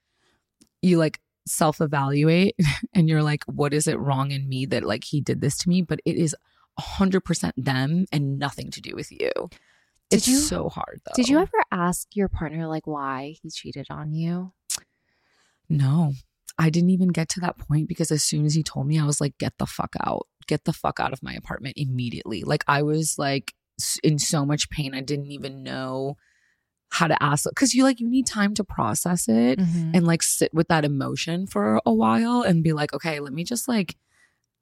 you like self evaluate and you're like what is it wrong in me that like he did this to me? But it is 100% them and nothing to do with you. Did it's you- so hard though Did you ever ask your partner like why he cheated on you? no. I didn't even get to that point because as soon as he told me i was like get the fuck out. Get the fuck out of my apartment immediately. Like i was like in so much pain i didn't even know how to ask because you like you need time to process it Mhm. and like sit with that emotion for a while and be like, okay, let me just like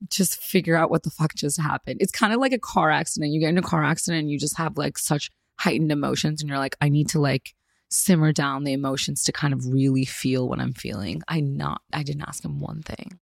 just figure out what the fuck just happened. It's kind of like a car accident. You get in a car accident and you just have like such heightened emotions and you're like, I need to like simmer down the emotions to kind of really feel what I'm feeling. I not I didn't ask him one thing.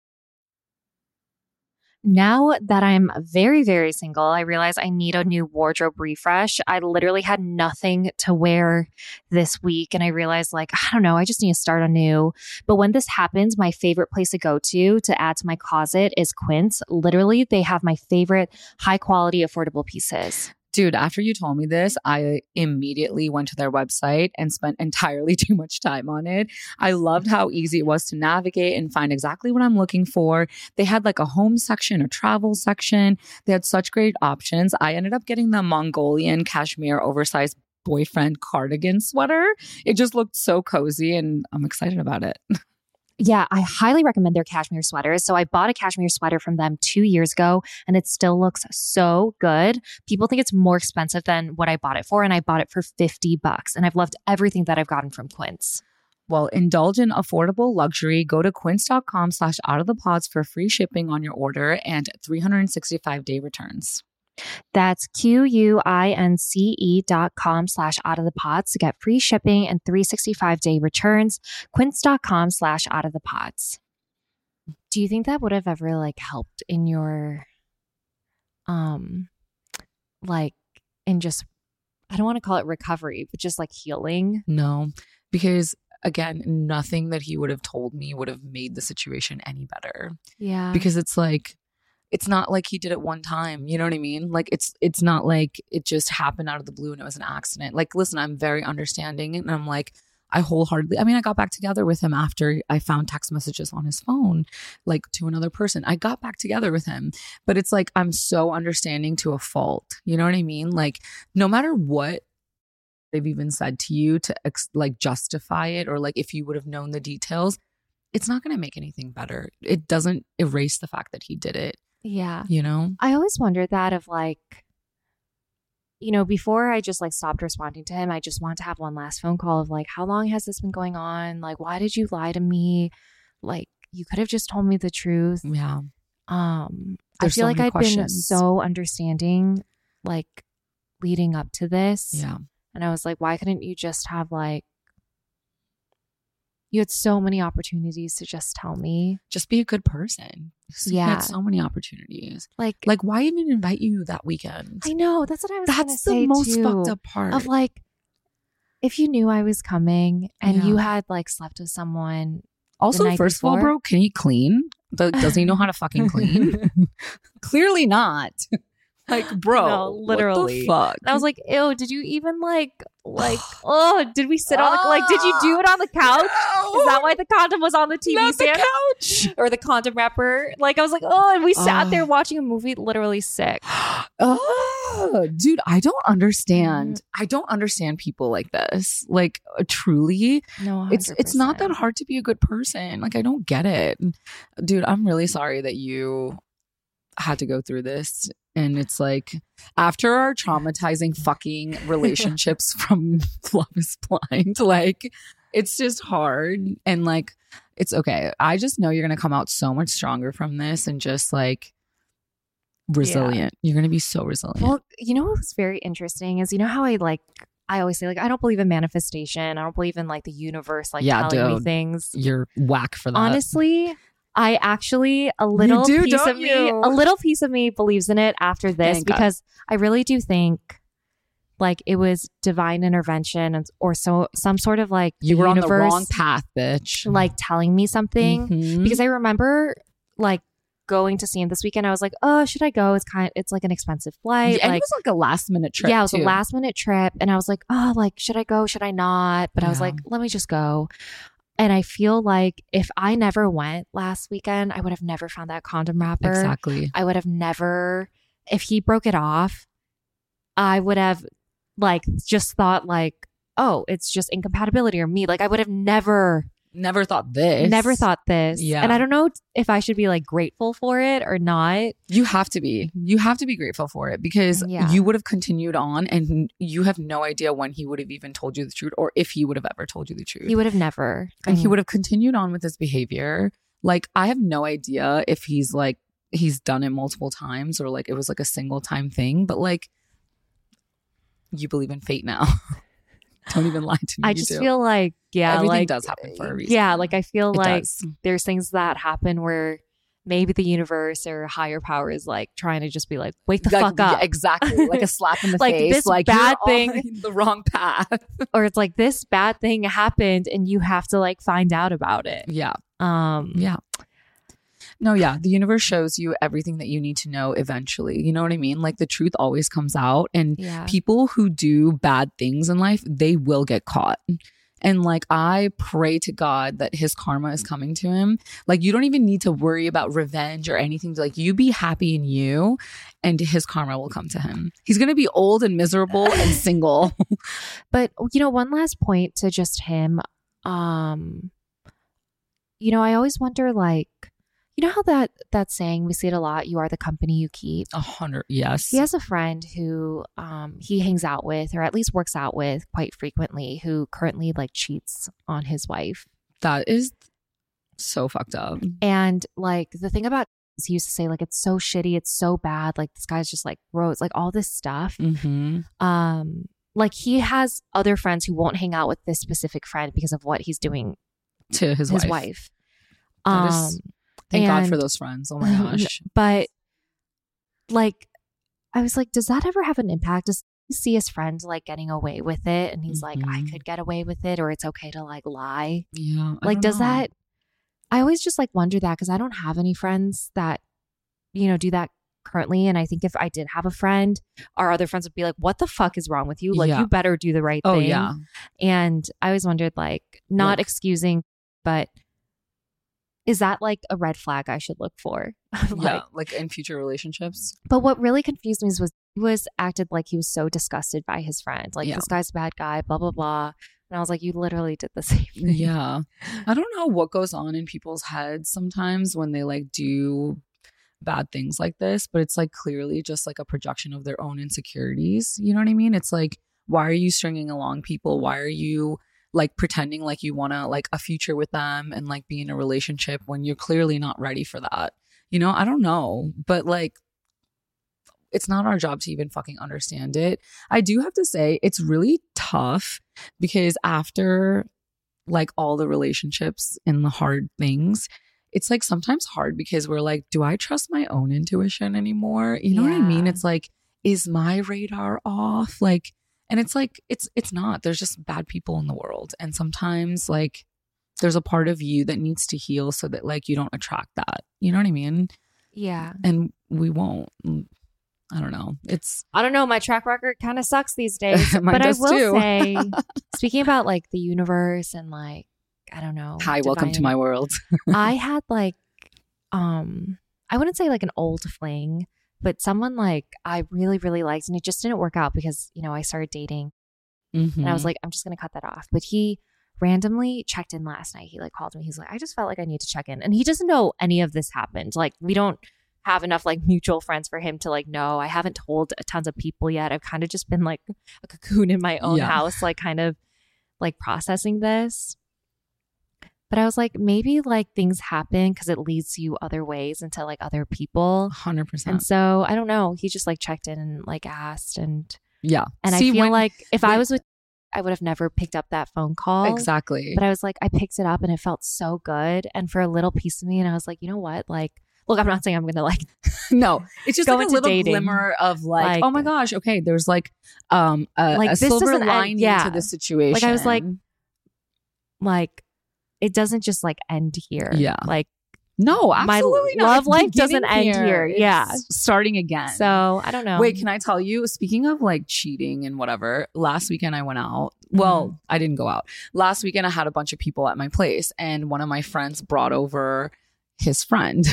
Now that I'm very, very single, I realize I need a new wardrobe refresh. I literally had nothing to wear this week. And I realized, like, I don't know, I just need to start anew. But when this happens, my favorite place to go to to add to my closet is Quince. Literally, they have my favorite high quality, affordable pieces. Dude, after you told me this, I immediately went to their website and spent entirely too much time on it. I loved how easy it was to navigate and find exactly what I'm looking for. They had like a home section, a travel section. They had such great options. I ended up getting the Mongolian cashmere oversized boyfriend cardigan sweater. It just looked so cozy and I'm excited about it. Yeah, I highly recommend their cashmere sweaters. So I bought a cashmere sweater from them two years ago and it still looks so good. People think it's more expensive than what I bought it for, and I bought it for 50 bucks. And I've loved everything that I've gotten from Quince. Well, indulge in affordable luxury. Go to quince.com slash out of the pods for free shipping on your order and 365 day returns. That's Q-U-I-N-C-E dot com slash out of the pods to get free shipping and 365 day returns. Quince.com slash out of the pods. Do you think that would have ever like helped in your um like in just I don't want to call it recovery, but just like healing? No, because again, nothing that he would have told me would have made the situation any better. Yeah. Because it's like, it's not like he did it one time. You know what I mean? Like it's it's not like it just happened out of the blue and it was an accident. Like, listen, I'm very understanding and I'm like, I wholeheartedly I mean, I got back together with him after I found text messages on his phone, like to another person. I got back together with him. But it's like I'm so understanding to a fault. You know what I mean? Like, no matter what they've even said to you to ex- like justify it or like if you would have known the details, it's not going to make anything better. It doesn't erase the fact that he did it, yeah. you know? I always wondered that of like, you know, before I just like stopped responding to him, I just want to have one last phone call of like, how long has this been going on? Like, why did you lie to me? Like, you could have just told me the truth. Yeah. Um, There's I feel so like I'd been so understanding, like leading up to this. Yeah. And I was like, why couldn't you just have like, you had so many opportunities to just tell me. Just be a good person. You Yeah. had so many opportunities. Like, Like, why even invite you that weekend? I know that's what I was. That's the most too, fucked up part. Of like, if you knew I was coming and Yeah. you had like slept with someone, also, first of all, bro, can he clean? Do- Does he know how to fucking clean? Clearly not. Like, bro, No, literally. fuck? I was like, ew, did you even like, like, oh, did we sit on the, like, did you do it on the couch? Is that why the condom was on the TV Not the couch. or the condom wrapper? Like, I was like, oh, and we sat Oh. there watching a movie, literally sick. Oh, dude, I don't understand. I don't understand people like this. Like, uh, truly, No, it's it's not that hard to be a good person. Like, I don't get it, dude. I'm really sorry that you had to go through this. And it's like after our traumatizing fucking relationships from Love is Blind, like it's just hard. And like it's okay. I just know you're gonna come out so much stronger from this and just like resilient. You're gonna be so resilient. Well, you know what's very interesting is you know how I like I always say like I don't believe in manifestation. I don't believe in like the universe like Yeah, telling me things. you're whack for that. Honestly, I actually a little do, piece of me a little piece of me believes in it after this Thank God. because I really do think like it was divine intervention or so some sort of like you were on the universe, wrong path, bitch. like telling me something Mhm. because I remember like going to see him this weekend. I was like, oh, should I go? It's kind of, it's like an expensive flight. and like, it was like a last minute trip. yeah, it was too. a last minute trip. And I was like, oh, like, should I go? Should I not? But I was like, let me just go. And I feel like if I never went last weekend, I would have never found that condom wrapper. Exactly. I would have never, if he broke it off, I would have like just thought like, oh, it's just incompatibility or me. Like I would have never, Never thought this. never thought this. Yeah. And I don't know if I should be like grateful for it or not. You have to be. You have to be grateful for it because Yeah. you would have continued on and you have no idea when he would have even told you the truth or if he would have ever told you the truth. He would have never. and he mm. would have continued on with his behavior. Like, I have no idea if he's like, he's done it multiple times or like it was like a single time thing, but like, you believe in fate now. Don't even lie to me. I just do. feel like, yeah, everything like, does happen for a reason. Yeah, like I feel It like does. there's things that happen where maybe the universe or higher power is like trying to just be like, wake the Like, fuck up. yeah, exactly. Like a slap in the Like, face. this like bad thing- the wrong path. or it's like this bad thing happened and you have to like find out about it. Yeah. Um Yeah. No, yeah. The universe shows you everything that you need to know eventually. You know what I mean? Like the truth always comes out. And yeah. people who do bad things in life, they will get caught. And like, I pray to God that his karma is coming to him. Like, you don't even need to worry about revenge or anything. Like, you be happy in you, and his karma will come to him. He's going to be old and miserable and single. But you know, one last point to just him. Um, you know, I always wonder, like, you know how that that saying we see it a lot. You are the company you keep. A hundred, yes. He has a friend who um he hangs out with, or at least works out with, quite frequently. Who currently like cheats on his wife. That is so fucked up. And like the thing about he used to say like it's so shitty, it's so bad. Like this guy's just like gross, like all this stuff. hmm Um, like he has other friends who won't hang out with this specific friend because of what he's doing To his, his wife. wife. Um, is- Thank God for those friends. Oh my gosh. but like, I was like, does that ever have an impact? Does he see his friend like getting away with it, and he's like, I Mhm. could get away with it, or it's okay to like lie? Yeah. I like, does know. that? I always just like wonder that because I don't have any friends that, you know, do that currently. And I think if I did have a friend, our other friends would be like, "What the fuck is wrong with you? Like, Yeah. you better do the right Oh thing." yeah. And I always wondered, like, not Like- excusing, but is that like a red flag I should look for? like, yeah. Like in future relationships. But what really confused me was he was acted like he was so disgusted by his friend. Like Yeah. this guy's a bad guy, blah blah blah. And I was like, you literally did the same thing. Yeah. I don't know what goes on in people's heads sometimes when they like do bad things like this, but it's like clearly just like a projection of their own insecurities. You know what I mean? It's like, why are you stringing along people? Why are you like pretending like you want to like a future with them and like be in a relationship when you're clearly not ready for that? You know, I don't know, but like it's not our job to even fucking understand it. I do have to say it's really tough because after like all the relationships and the hard things, it's like sometimes hard because we're like, do I trust my own intuition anymore? You know what I mean? It's like, is my radar off? Like, and it's like, it's, it's not. There's just bad people in the world. And sometimes like there's a part of you that needs to heal so that like you don't attract that. You know what I mean? Yeah. And we won't. I don't know. It's I don't know. My track record kind of sucks these days. But I will say, speaking about like the universe and like, I don't know. hi, welcome to my world. I had like, um, I wouldn't say like an old fling, but someone like I really, really liked, and it just didn't work out because, you know, I started dating and Mm-hmm. I was like, I'm just going to cut that off. But he randomly checked in last night. He like called me. He's like, I just felt like I need to check in. And he doesn't know any of this happened. Like, we don't have enough like mutual friends for him to like know. I haven't told tons of people yet. I've kind of just been like a cocoon in my own Yeah. house, like kind of like processing this. But I was like, maybe like things happen because it leads you other ways into like other people. hundred percent. And so I don't know. He just like checked in and like asked and Yeah. and See, I feel when- like if I was with, I would have never picked up that phone call. exactly. But I was like, I picked it up and it felt so good. And for a little piece of me, and I was like, you know what? Like, look, I'm not saying I'm gonna like, no, it's just like a little dating. glimmer of like, Like- oh my gosh, okay, there's like um a, Like, a silver lining yeah. to the situation. Like, I was like, like, it doesn't just like end here. Yeah. Like, no, my absolutely not. love life doesn't end here. Yeah. starting again. so I don't know. Wait, can I tell you? Speaking of like cheating and whatever, last weekend I went out. Well, Mm-hmm. I didn't go out. Last weekend I had a bunch of people at my place, and one of my friends brought over his friend.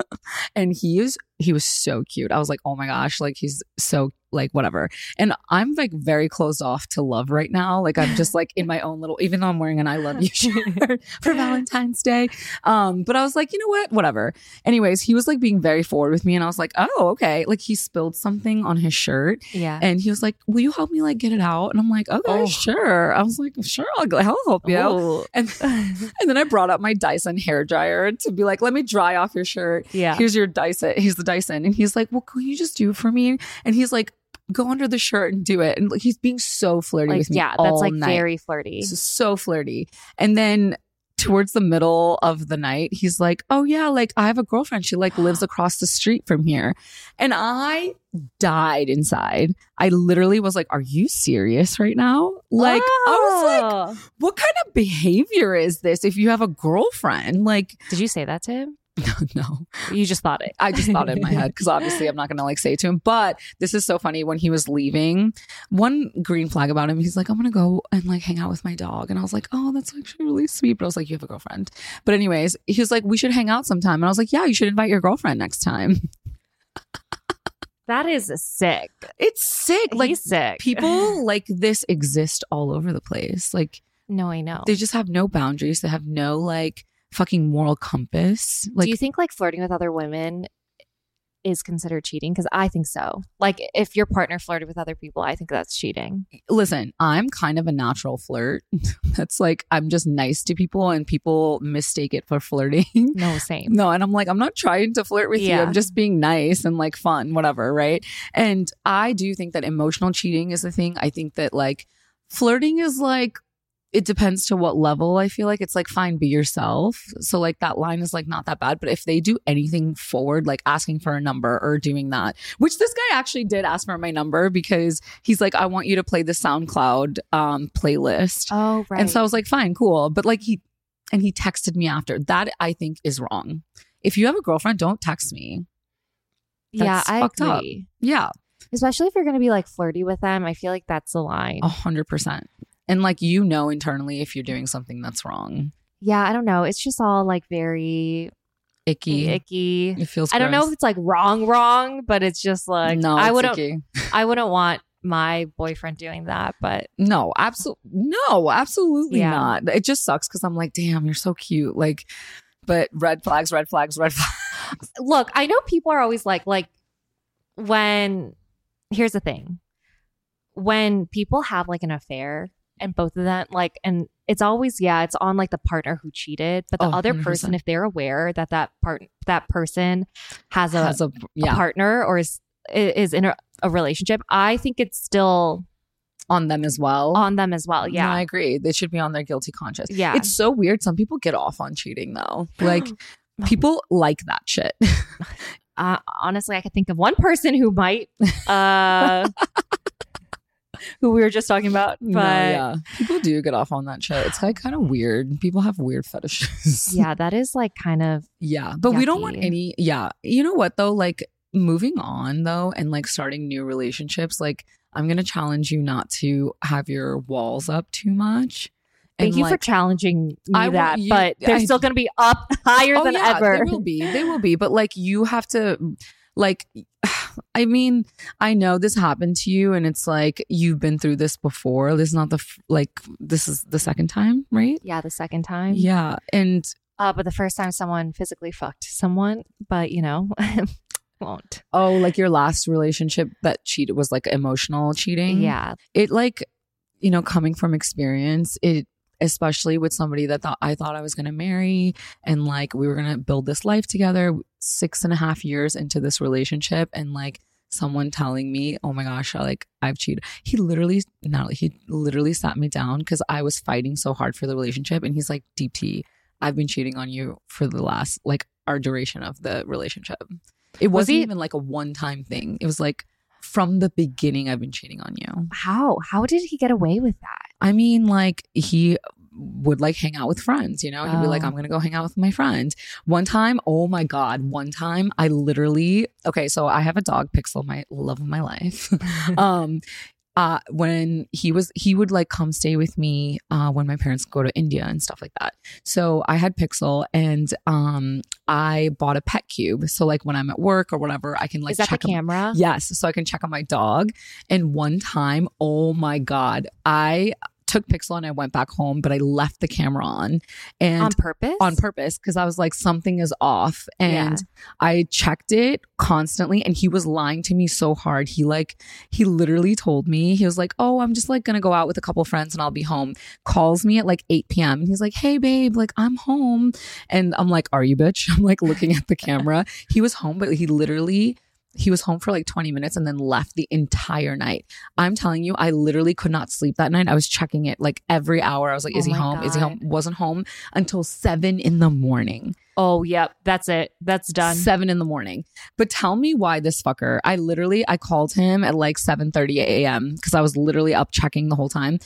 and he is he was so cute. I was like, oh my gosh, like he's so like whatever. And I'm like very closed off to love right now. Like I'm just like in my own little, even though I'm wearing an I love you shirt for Valentine's Day. Um, but I was like, you know what? Whatever. Anyways, he was like being very forward with me, and I was like, oh, okay. Like he spilled something on his shirt, yeah. and he was like, will you help me like get it out? And I'm like, okay, Oh. sure. I was like, sure, I'll, I'll help you. Ooh. And and then I brought up my Dyson hair dryer to be like, let me dry off your shirt. yeah. Here's your Dyson. Here's the Dyson. And he's like, well, can you just do it for me? And he's like, go under the shirt and do it. And like, he's being so flirty Like, with me. yeah, that's like night. very flirty. So, flirty. And then towards the middle of the night, he's like, "Oh yeah, like I have a girlfriend. She like lives across the street from here." And I died inside. I literally was like, "Are you serious right now?" Like I was like, "What kind of behavior is this if you have a girlfriend?" Like did you say that to him? no. You just thought it. I just thought it in my head because obviously I'm not going to like say it to him. But this is so funny. When he was leaving, one green flag about him, he's like, I'm going to go and like hang out with my dog. And I was like, oh, that's actually really sweet. But I was like, you have a girlfriend. But, anyways, he was like, we should hang out sometime. And I was like, yeah, you should invite your girlfriend next time. That is sick. It's sick. Like, He's sick. people like this exist all over the place. Like, No, I know. they just have no boundaries. They have no like fucking moral compass. Like, Do you think like flirting with other women is considered cheating? Because I think so. Like if your partner flirted with other people, I think that's cheating. listen, I'm kind of a natural flirt. That's like I'm just nice to people and people mistake it for flirting. No, same. No, and I'm like, I'm not trying to flirt with you. I'm just being nice and like fun, whatever, right? And I do think that emotional cheating is the thing. I think that like flirting is like it depends to what level I feel like it's like fine be yourself. So like that line is like not that bad, but if they do anything forward like asking for a number or doing that, which this guy actually did ask for my number because he's like I want you to play the SoundCloud um playlist. Oh, right. And so I was like, fine, cool. But like he, and he texted me after. That I think is wrong. If you have a girlfriend, don't text me. yeah, I fucked up. agree. Yeah, Especially if you're going to be like flirty with them, I feel like that's the line. a hundred percent. And like you know internally if you're doing something that's wrong, Yeah, I don't know. It's just all like very icky. icky. It feels. I don't know if it's like wrong, wrong, but it's just like no, I wouldn't. icky. I wouldn't want my boyfriend doing that. But No, absolutely. No, absolutely Yeah. not. It just sucks because I'm like, damn, you're so cute. Like, but red flags, red flags, red flags. look, I know people are always like, like when here's the thing, when people have like an affair and both of them like, and it's always yeah, it's on like the partner who cheated, but the Oh, other 100%. person, if they're aware that that part that person has a, Has a a partner or is is in a, a relationship, I think it's still on them as well. on them as well. No, Yeah, I agree. They should be on their guilty conscience. yeah. It's so weird. Some people get off on cheating though. Like people like that shit. uh, honestly, I could think of one person who might, uh, who we were just talking about. But No, yeah. yeah, people do get off on that shit. It's like kind of weird. People have weird fetishes. Yeah, that is like kind of yeah, but we don't want any. Yeah, you know what though? Like moving on though, and like starting new relationships. Like I'm gonna challenge you not to have your walls up too much. Thank And, you for challenging me I that, you- but they're I- still going to be up higher oh than yeah, ever. they will be. They will be. But like you have to, like, I mean, I know this happened to you, and it's like you've been through this before. This is not the f- like this is the second time, right? Yeah, the second time. Yeah, and Uh, but the first time someone physically fucked someone, but you know, won't. oh, like your last relationship that cheated was like emotional cheating. Yeah. it like you know coming from experience it especially with somebody that thought i thought i was going to marry and like we were going to build this life together six and a half years into this relationship and like someone telling me oh my gosh I, like i've cheated. He literally not he literally sat me down because i was fighting so hard for the relationship and he's like Deepti i've been cheating on you for the last like our duration of the relationship. It Was wasn't he- even like a one-time thing. It was like from the beginning i've been cheating on you How? How did he get away with that? I mean, like he would like hang out with friends, you know? He'd be like, Oh. I'm gonna go hang out with my friend. One time, oh my God, one time I literally okay, so I have a dog, Pixel, my love of my life. um uh when he was he would like come stay with me uh when my parents go to India and stuff like that. So I had Pixel and um I bought a Petcube. So like when I'm at work or whatever, I can like Is that the check 'em- camera? Yes, so I can check on my dog. And one time, oh my god, I took Pixel and I went back home, but I left the camera on and On purpose? on purpose because I was like something is off and I checked it constantly and he was lying to me so hard. He like he literally told me he was like, "Oh, I'm just like going to go out with a couple friends and I'll be home." Calls me at like 8 p.m. and he's like, "Hey babe, like I'm home." And I'm like, "Are you bitch?" I'm like looking at the camera. he was home but he literally he was home for like 20 minutes and then left the entire night. I'm telling you, I literally could not sleep that night. I was checking it like every hour. I was like, oh is Oh he home? Is he home? Wasn't home until seven in the morning. Oh, yep. That's it. That's done. Seven in the morning. But tell me why this fucker. I literally I called him at like 7 30 a.m. because I was literally up checking the whole time.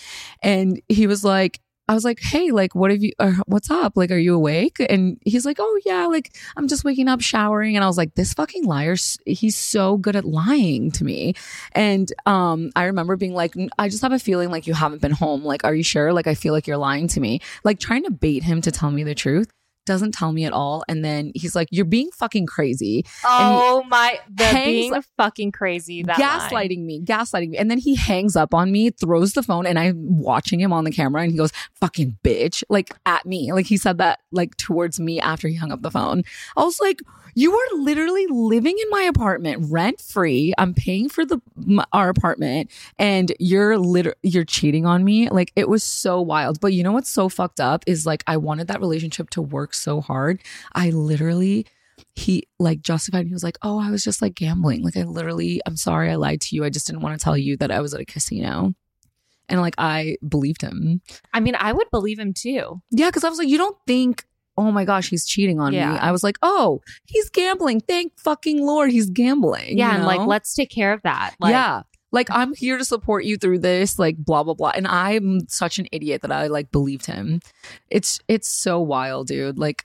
And he was like, I was like, hey, like, what have you, uh, what's up? Like, are you awake? And he's like, oh, yeah, like, I'm just waking up, showering. And I was like, this fucking liar, he's so good at lying to me. And um, I remember being like, I just have a feeling like you haven't been home. Like, are you sure? Like, I feel like you're lying to me. Like, trying to bait him to tell me the truth. Doesn't tell me at all. And then he's like, You're being fucking crazy. Oh my, the hangs- being fucking crazy. That line. gaslighting me, gaslighting me. And then he hangs up on me, throws the phone, and I'm watching him on the camera and he goes, fucking bitch, like at me. Like he said that like towards me after he hung up the phone. I was like, you are literally living in my apartment rent free. I'm paying for the m- our apartment and you're literally, you're cheating on me. Like it was so wild. But you know what's so fucked up is like I wanted that relationship to work so hard. I literally he like justified he was like oh i was just like gambling like i literally i'm sorry i lied to you i just didn't want to tell you that i was at a casino and like i believed him I mean, I would believe him too. yeah because i was like you don't think oh my gosh he's cheating on Yeah. me i was like oh he's gambling thank fucking lord he's gambling Yeah. you And like, let's take care of that. Like, yeah like i'm here to support you through this like blah blah blah. And i'm such an idiot that i like believed him. It's it's so wild dude. Like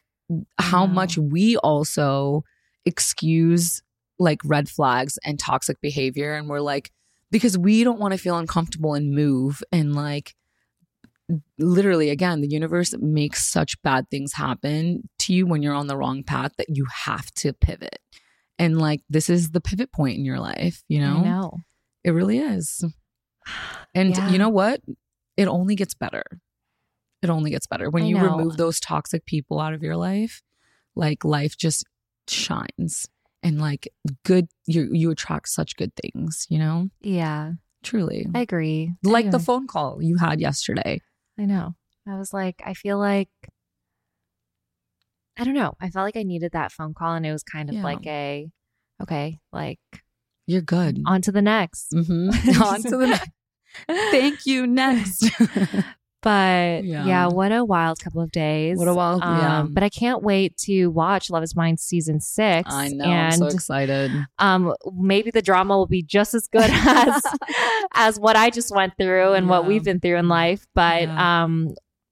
how much we also excuse like red flags and toxic behavior. And we're like because we don't want to feel uncomfortable and move. And like literally again the universe makes such bad things happen to you when you're on the wrong path that you have to pivot. And like this is the pivot point in your life you know? I know. It really is. And Yeah. you know what? It only gets better. It only gets better. When I you know. remove those toxic people out of your life, like life just shines and like good you you attract such good things, you know? Yeah. Truly. I agree. Like the phone call you had yesterday. I know. I was like, I feel like, I don't know. I felt like I needed that phone call, and it was kind of Yeah. like a, okay, like You're good. on to the next. Mm-hmm. On to the next. Thank you. Next. But Yeah. yeah. what a wild couple of days. What a wild- yeah. But I can't wait to watch Love Is Blind season six. I know. and I'm so excited. um, maybe the drama will be just as good as as what I just went through and what we've been through in life. But Yeah. um,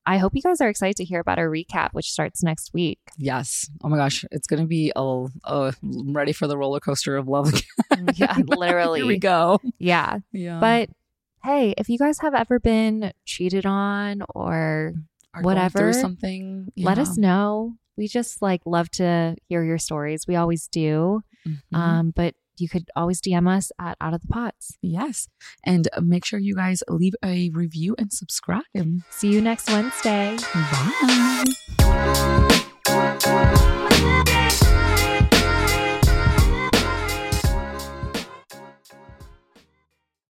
I hope you guys are excited to hear about our recap, which starts next week. Yes. Oh my gosh. It's going to be a, ready for the roller coaster of love. yeah, literally. Here we go. Yeah. Yeah. But hey, if you guys have ever been cheated on or Are whatever, something. let us know. We just like love to hear your stories. We always do. Mhm. Um, but you could always DM us at Out of the Pods. yes. And make sure you guys leave a review and subscribe. See you next Wednesday. Bye.